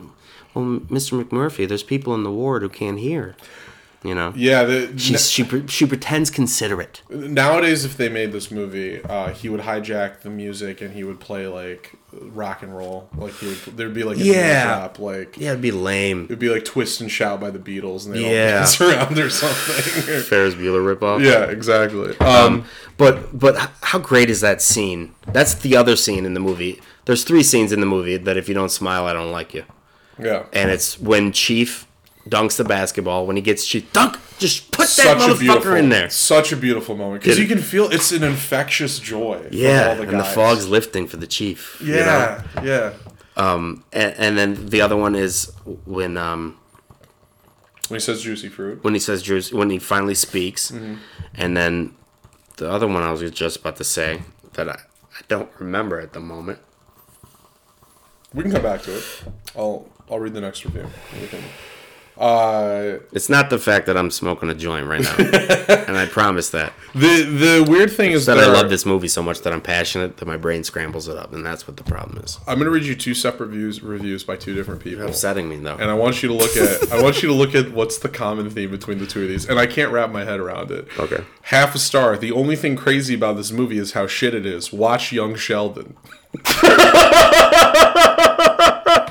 Well, Mr. McMurphy, there's people in the ward who can't hear. You know, yeah, the, She's, she pre- she pretends considerate. nowadays if they made this movie uh, he would hijack the music and he would play like rock and roll like he would there'd be like a Yeah. drop like Yeah, it'd be lame. it'd be like twist and shout by the beatles and they all Yeah. dance around or something Ferris Bueller ripoff. yeah exactly um, But but how great is that scene? That's the other scene in the movie. There's three scenes in the movie that if you don't smile, I don't like you. yeah And it's when Chief dunks the basketball. When he gets Chief dunk, just put that such a motherfucker in there. such a beautiful moment because you can feel it's an infectious joy from Yeah, all the and the guys. fog's lifting for the Chief. you know? yeah yeah Um, and, and then the other one is when um when he says juicy fruit when he says Jews when he finally speaks, Mm-hmm. and then the other one I was just about to say that I, I don't remember at the moment. we can come back to it i'll i'll read the next review We can- uh It's not the fact that I'm smoking a joint right now, and I promise that. the the weird thing is that I love this movie so much that I'm passionate that my brain scrambles it up, and that's what the problem is. I'm gonna read you two separate views reviews by two different people, Upsetting me though. and I want you to look at I want you to look at what's the common theme between the two of these, and I can't wrap my head around it. Okay. half a star. The only thing crazy about this movie is how shit it is. Watch Young Sheldon.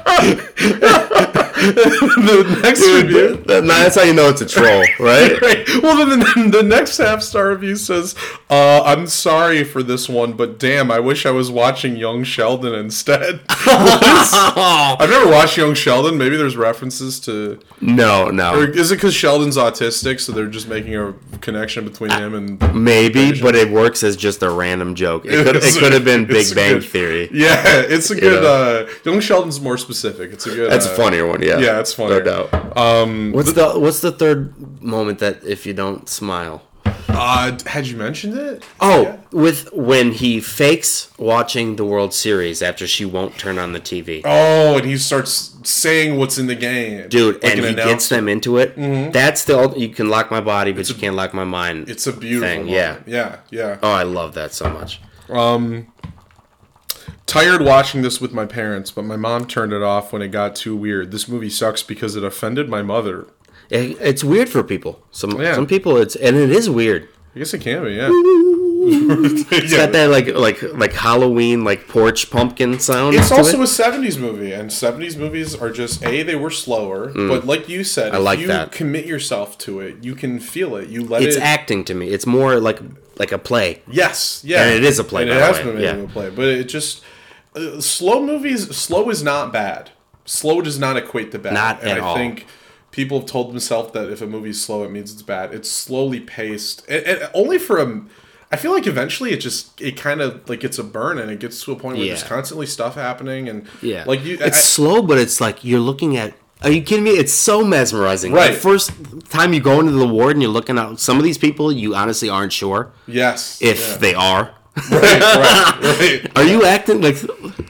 the next review. that's how you know it's a troll, right? Right. Well, then the, the next half star review says, uh, "I'm sorry for this one, but damn, I wish I was watching Young Sheldon instead." I've never watched Young Sheldon. Maybe there's references to, no, no, is it because Sheldon's autistic, so they're just making a connection between him and? maybe, but it works as just a random joke. It could, it could have been Big Bang good- Theory. Yeah, it's a good. know. Uh, Young Sheldon's more specific. It's a good. That's uh, a funnier one, yeah. Yeah, yeah, it's funnier. No doubt. Um, What's the What's the third moment that if you don't smile? uh, had you mentioned it? Oh, with when he fakes watching the World Series after she won't turn on the TV. Oh, and he starts saying what's in the game, Dude, Like and an he announcer. gets them into it. That's the you can lock my body, but you can't lock my mind. It's a beautiful. thing, moment. yeah. yeah, yeah. oh, I love that so much. Tired watching this with my parents, but my mom turned it off when it got too weird. This movie sucks because it offended my mother. It, it's weird for people. Some Yeah. some people it's and it is weird. I guess it can be, yeah. It's got that like like like Halloween like porch pumpkin sound. It's also it. a '70s movie, and '70s movies are just a. They were slower, but like you said, if Mm. like you that. commit yourself to it, you can feel it. You let it's it. acting to me. It's more like like a play. Yes, yeah, And it is a play, it has way, been yeah. a play, but it just uh, slow movies. Slow is not bad. Slow does not equate to bad. Not and at I all. think people have told themselves that if a movie's slow, it means it's bad. It's slowly paced, and, and only for a. I feel like eventually it just it kind of like gets a burn, and it gets to a point where there's constantly stuff happening, and Yeah, like you. It's I- slow, but it's like you're looking at. Are you kidding me? It's so mesmerizing. Right. The first time you go into the ward and you're looking at some of these people, you honestly aren't sure yes, if yeah. they are. right, right, right. Are you acting like?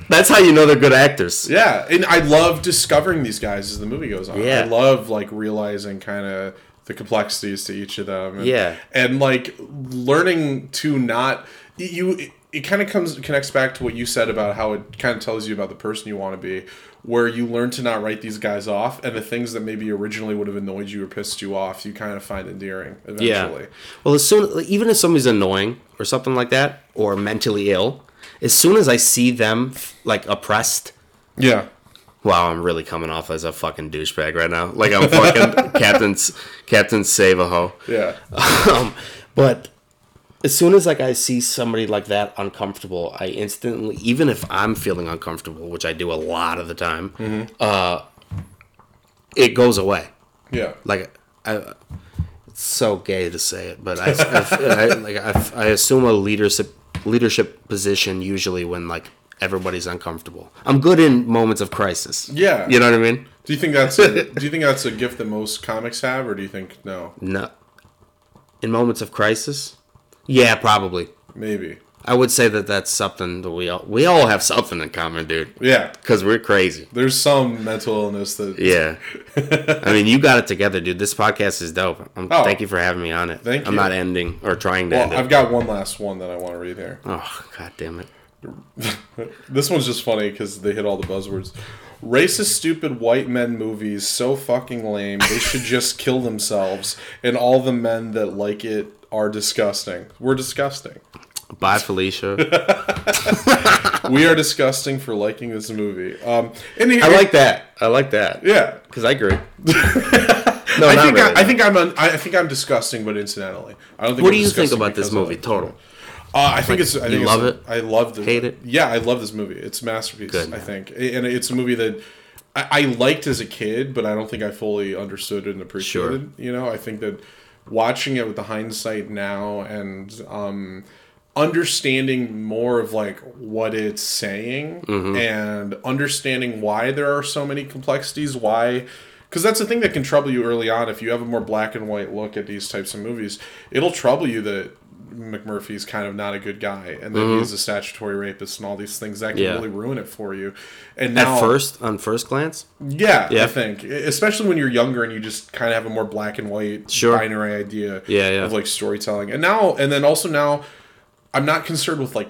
That's how you know they're good actors. Yeah, and I love discovering these guys as the movie goes on. Yeah. I love like realizing kind of the complexities to each of them. And, Yeah. and like learning to not you. It kind of comes connects back to what you said about how it kind of tells you about the person you want to be where you learn to not write these guys off and the things that maybe originally would have annoyed you or pissed you off you kind of find endearing eventually Yeah. Well, as soon even if somebody's annoying or something like that, or mentally ill, as soon as I see them like oppressed, yeah wow, I'm really coming off as a fucking douchebag right now. Like I'm fucking Captain's Captain Savaho. yeah um, but as soon as like I see somebody like that uncomfortable, I instantly, even if I'm feeling uncomfortable, which I do a lot of the time, uh, it goes away. yeah Like I, it's so gay to say it, but I, I, I like I, I assume a leadership leadership position usually when like everybody's uncomfortable. I'm good in moments of crisis. Yeah. you know what I mean. do you think that's a, do you think that's a gift that most comics have or do you think no No, in moments of crisis, yeah, probably. maybe I would say that that's something that we all we all have something in common, dude. yeah Because we're crazy. there's some mental illness that Yeah. I mean, you got it together, dude. This podcast is dope. I'm, Oh. Thank you for having me on it. Thank I'm you. not ending or trying to well end it. i've got one last one that i want to read here oh, god damn it. This one's just funny because they hit all the buzzwords. Racist, stupid white men movies so fucking lame. They should just kill themselves, and all the men that like it are disgusting. We're disgusting. Bye, Felicia. We are disgusting for liking this movie. Um, and here, I like that. I like that. yeah. Because I agree. no, I think really. I, I think I'm un, I think I'm disgusting, but incidentally, I don't think. what I'm do you think about this movie? Total. Uh, I think it's. I think you love it? I love it. Hate it? Yeah, I love this movie. It's a masterpiece. Good. I think, and it's a movie that I, I liked as a kid, but I don't think I fully understood and appreciated. You know, I think that watching it with the hindsight now and um, understanding more of like what it's saying Mm-hmm. and understanding why there are so many complexities, why because that's the thing that can trouble you early on if you have a more black and white look at these types of movies it'll trouble you that mcmurphy's kind of not a good guy and that he's a statutory rapist and all these things that can Mm-hmm. Yeah. really ruin it for you and now At first, on first glance, yeah, Yeah. I think, especially when you're younger and you just kind of have a more black and white Sure. binary idea Yeah, yeah. of like storytelling. And now, and then also now, I'm not concerned with like,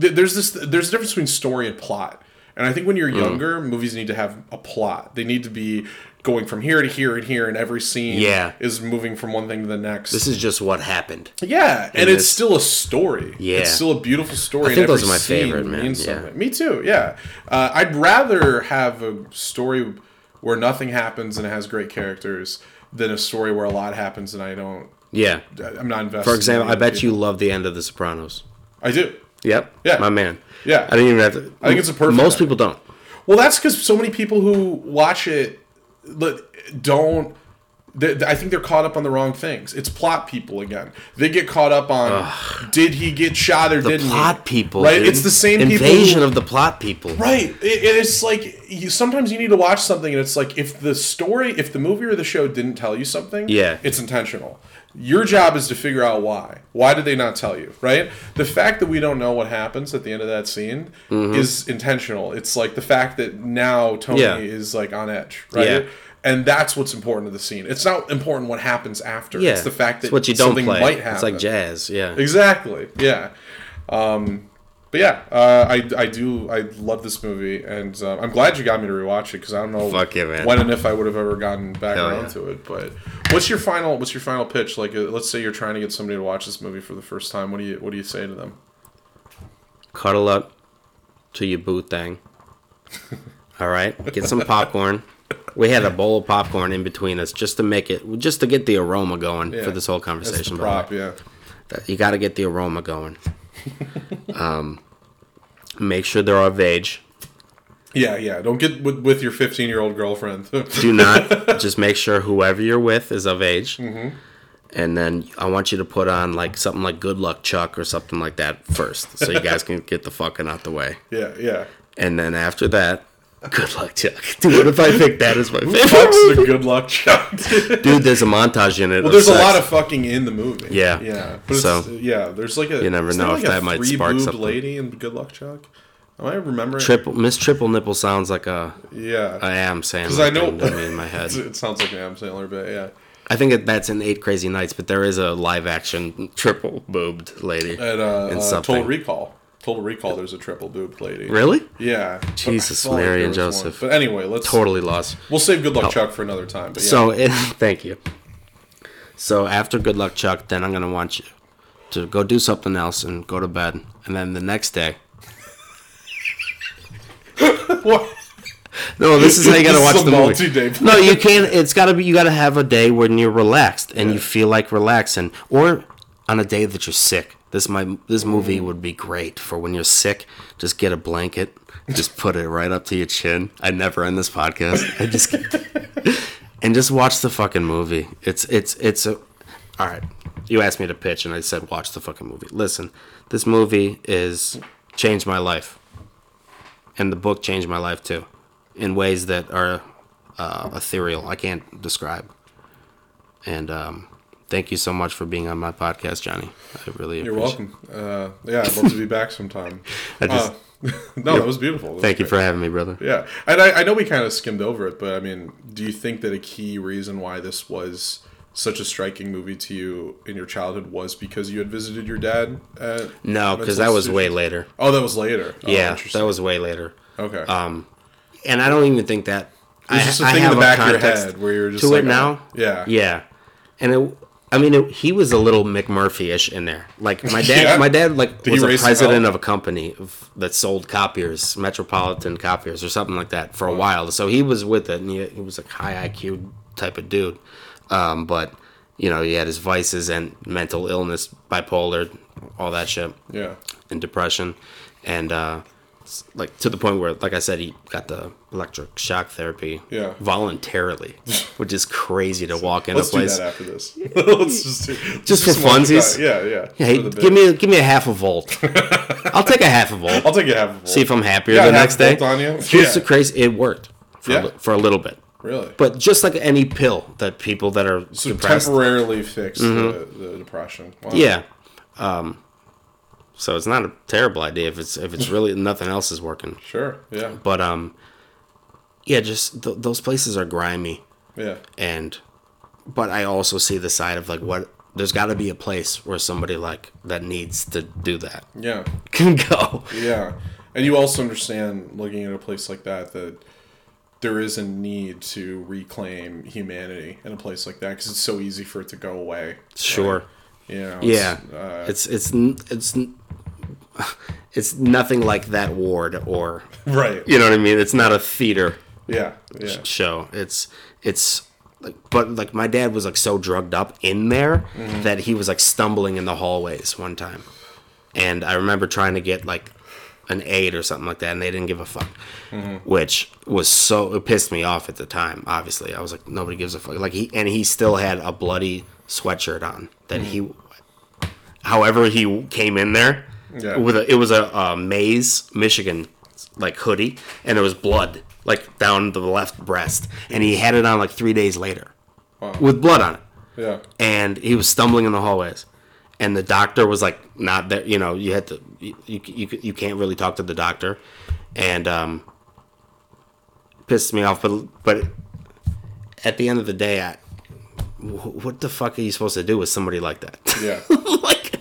th- there's this, there's a difference between story and plot. And I think when Mm. you're younger, movies need to have a plot. They need to be going from here to here and here, and every scene Yeah. is moving from one thing to the next. this is just what happened. Yeah, and it's this- still a story. Yeah. it's still a beautiful story. I think those are my favorite, man. Yeah. Me too. Yeah, uh, I'd rather have a story where nothing happens and it has great characters than a story where a lot happens and I don't. Yeah. I'm not invested. For example, in I bet you love the end of The Sopranos. I do. Yep. Yeah. My man. Yeah. I didn't even have to. I think it's a perfect Most ending. people don't. Well, that's because so many people who watch it don't. they- I think they're caught up on the wrong things. It's plot people again. They get caught up on did he get shot or The didn't plot he? people. right? dude. It's the same invasion people. Who, of the plot people. right. It, it's like you, sometimes you need to watch something and it's like if the story, if the movie or the show didn't tell you something, Yeah. it's intentional. Your job is to figure out why. Why did they not tell you? Right? The fact that we don't know what happens at the end of that scene is intentional. It's like the fact that now Tony Mm-hmm. Yeah. is like on edge, right? Yeah. And that's what's important to the scene. It's not important what happens after. Yeah. It's the fact that It's what you don't something play. might happen. It's like jazz. Yeah. Exactly. Yeah. Um, but yeah, uh, I, I do I love this movie, and uh, I'm glad you got me to rewatch it because I don't know yeah, when and if I would have ever gotten back Hell around yeah. to it. But what's your final what's your final pitch? Like, uh, let's say you're trying to get somebody to watch this movie for the first time. What do you what do you say to them? Cuddle up to your boo thing. All right. Get some popcorn. We had a bowl of popcorn in between us just to make it, just to get the aroma going Yeah. for this whole conversation. the prop. Yeah. You got to get the aroma going. Um, make sure they're of age. Yeah, yeah. Don't get with, with your 15 year old girlfriend. Do not just make sure whoever you're with is of age. Mm-hmm. And then I want you to put on like something like Good Luck Chuck or something like that first, so you guys can get the fucking out the way. yeah, yeah. And then after that, Good Luck Chuck. Dude, what if I pick that as my favorite? Fuck's the good luck chuck. Dude, there's a montage in it. Well, there's a lot of fucking in the movie. Yeah. yeah. But So, it's, yeah, there's like a you never know if like a that might spark something. lady in Good Luck Chuck. Am I remembering? triple Miss Triple Nipple sounds like a Yeah, I am saying because I know me in my head. it sounds like an Adam Sandler bit. Yeah, I think that's in Eight Crazy Nights, but there is a live action triple boobed lady At uh, in uh, something. Total Recall. Total Recall. There's a triple boob lady. really? Yeah. Jesus, I felt like Mary and was one. Joseph. But anyway, let's Totally lost. we'll save Good Luck oh. Chuck for another time. But yeah. So it, thank you. So after Good Luck Chuck, then I'm gonna want you to go do something else and go to bed, and then the next day. what? No, this is how you gotta watch a the movie. No, you can't. It's gotta be. You gotta have a day when you're relaxed and you feel like relaxing, or on a day that you're sick. This my this movie would be great for when you're sick. Just get a blanket, just put it right up to your chin. I never end this podcast. I just and just watch the fucking movie. It's it's it's a. All right, you asked me to pitch, and I said watch the fucking movie. Listen, this movie is changed my life, and the book changed my life too, in ways that are uh, ethereal. I can't describe. And um, thank you so much for being on my podcast, Johnny. I really You're appreciate welcome. Uh, yeah, I'd love to be back sometime. I just- Uh, no, that was beautiful. That was Thank you for having me, brother. Yeah, and I, I know we kind of skimmed over it, but I mean, do you think that a key reason why this was such a striking movie to you in your childhood was because you had visited your dad? No, because that was way later. Oh, that was later. Oh, yeah, that was way later. okay. Um, and I don't even think that. it was I, just a I thing in the back of your head where you're just to like, it now. oh, yeah, Yeah, and it, I mean, it, he was a little McMurphy-ish in there. Like my dad, Yeah? my dad like Did he was a president of a company of, that sold copiers, Metropolitan Copiers, or something like that, for a while. So he was with it, and he, he was a high IQ type of dude. Um, but you know, he had his vices and mental illness, bipolar, all that shit Yeah, and depression, and uh, like to the point where, like I said, he got the electric shock therapy Yeah. voluntarily, which is crazy to walk in a let's do place. that after this. let's just do, Just for some funsies? time. Yeah, yeah. Hey, for the bit. give me give me a half a volt. I'll take a half a volt. I'll take a half. Of See if I'm happier Yeah, the half next day. volt on you? Here's Yeah. the crazy. It worked for Yeah. a, li- for a little bit, really. but just like any pill that people that are So depressed. temporarily fix the, the depression. Wow. Mm-hmm. Yeah. Um, so it's not a terrible idea if it's if it's really nothing else is working. Sure. Yeah. But um, yeah, just th- those places are grimy, Yeah. and but I also see the side of like what there's got to be a place where somebody like that needs to do that Yeah. can go. Yeah. And you also understand looking at a place like that that there is a need to reclaim humanity in a place like that because it's so easy for it to go away. Sure. You know, Yeah. it's, uh, It's it's it's it's nothing like that ward or right. you know what I mean. It's not a theater Yeah. Yeah. show. It's it's like but like my dad was like so drugged up in there that he was like stumbling in the hallways one time. And I remember trying to get like an aid or something like that and they didn't give a fuck. Which was so it pissed me off at the time, obviously. I was like nobody gives a fuck. Like he and he still had a bloody sweatshirt on that he however he came in there Yeah. with a, it was a, a Maize Michigan like hoodie and there was blood like down the left breast and he had it on like three days later with blood on it Yeah. and he was stumbling in the hallways and the doctor was like not there you know you had to you, you, you, can't really talk to the doctor and um pissed me off but but at the end of the day I, what the fuck are you supposed to do with somebody like that Yeah. like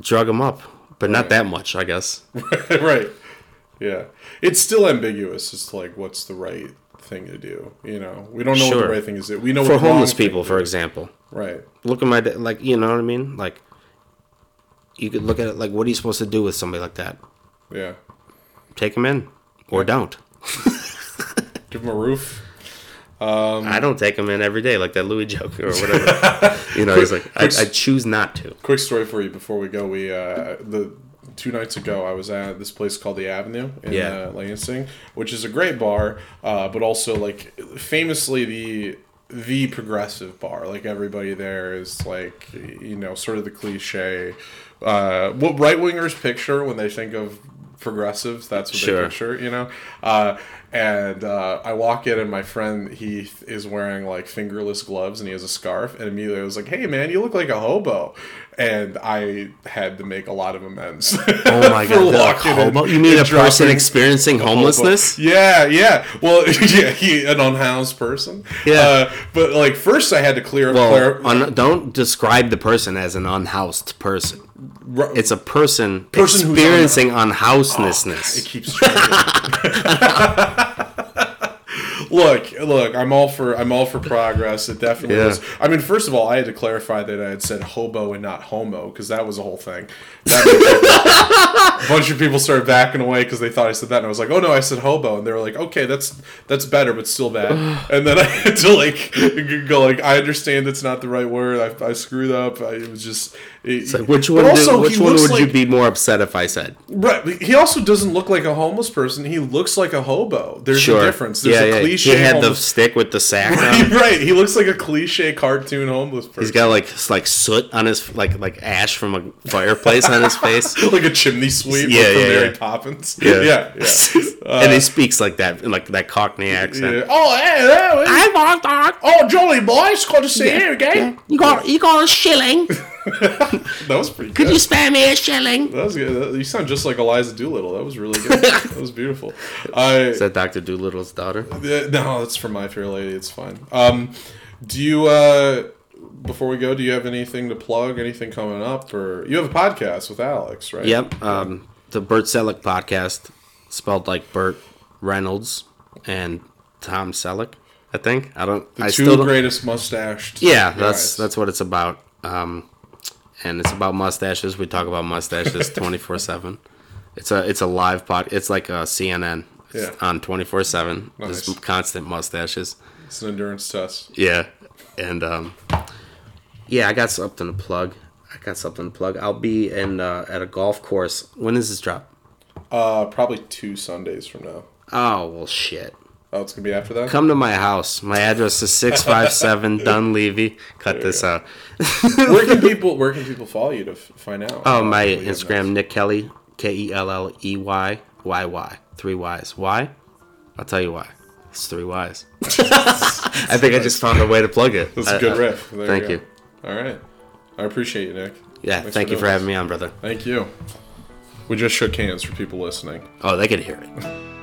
drug him up but not that much i guess right. Yeah. It's still ambiguous It's like what's the right thing to do. You know, we don't know what the right thing is. to do. We know for homeless people for example Right. look at my like you know what i mean like you could look at it like what are you supposed to do with somebody like that Yeah. take him in or don't Give them a roof. i don't take him in every day like that louis joke or whatever you know he's like I, I choose not to Quick story for you before we go. We uh, the two nights ago I was at this place called the Avenue in Yeah. uh, Lansing, which is a great bar, uh, but also like famously the the progressive bar. Like everybody there is like you know sort of the cliche. Uh, what right wingers picture when they think of progressives. That's what Sure. they picture. You know. Uh, and uh, I walk in, and my friend Heath is wearing like fingerless gloves, and he has a scarf. And immediately I was like, "Hey, man, you look like a hobo." And I had to make a lot of amends. Oh my god! like hobo? You mean a person experiencing homelessness? Yeah, yeah. Well, yeah, he an unhoused person. Yeah. Uh, but like first, I had to clear. Up. Well, clear un- don't describe the person as an unhoused person. It's a person, Person experiencing unhouselessness. It keeps changing. look, look, I'm all for I'm all for progress. It definitely Yeah. is. I mean, first of all, I had to clarify that I had said hobo and not homo because that was a whole thing. A bunch of people started backing away because they thought I said that, and I was like, "Oh no, I said hobo," and they were like, "Okay, that's that's better, but still bad." and then I had to like go like, "I understand it's not the right word. I, I screwed up. I, it was just." It, Like, which but one? also, do, which one looks would you be more upset if I said? Right. but He also doesn't look like a homeless person. He looks like a hobo. There's a difference. There's yeah, a yeah. cliche He had the stick with the sack. Right, on. right. He looks like a cliche cartoon homeless person. He's got like like soot on his like like ash from a fireplace on his face. like a chimney sweep Yeah, from yeah, Mary yeah. Poppins. Yeah. yeah, yeah. and he uh, speaks like that, like that Cockney accent. Yeah. Oh, hey, there. I want that. Oh, jolly boys, good to see you again. You got you got a shilling? That was pretty Could good. you spare me a shilling? that was good. You sound just like Eliza Doolittle. That was really good. that was beautiful. I Is that Doctor Dolittle's daughter? Uh, no, that's from My Fair Lady. It's fine. Um, do you? uh Before we go, do you have anything to plug? Anything coming up? Or you have a podcast with Alex, right? Yep. Um, the Burt Selleck podcast, spelled like Burt Reynolds and Tom Selleck. I think I don't. The I two still don't, greatest mustached. Yeah, guys. that's that's what it's about. Um, and it's about mustaches. We talk about mustaches twenty four seven. It's a it's a live pod. It's like a CNN. It's Yeah. on twenty four seven. Nice. Just constant mustaches. It's an endurance test. Yeah, and um, yeah, I got something to plug. I got something to plug. I'll be in uh, at a golf course. When does this drop? Uh, probably two Sundays from now. Oh well, shit. Oh, it's gonna be after that. Come to my house. My address is six five seven Dunleavy. Cut this out. where can people Where can people follow you to f- find out? Oh, my you Instagram. Nick Kelley, K E L L E Y Y Y, three Y's. Why? I'll tell you why. It's three Y's. I think I just found a way to plug it. That's a I- good I- riff. There thank go. you. All right. I appreciate you, Nick. Yeah, Thanks thank for you for having me on, brother. Thank you. We just shook hands for people listening. Oh, they could hear it.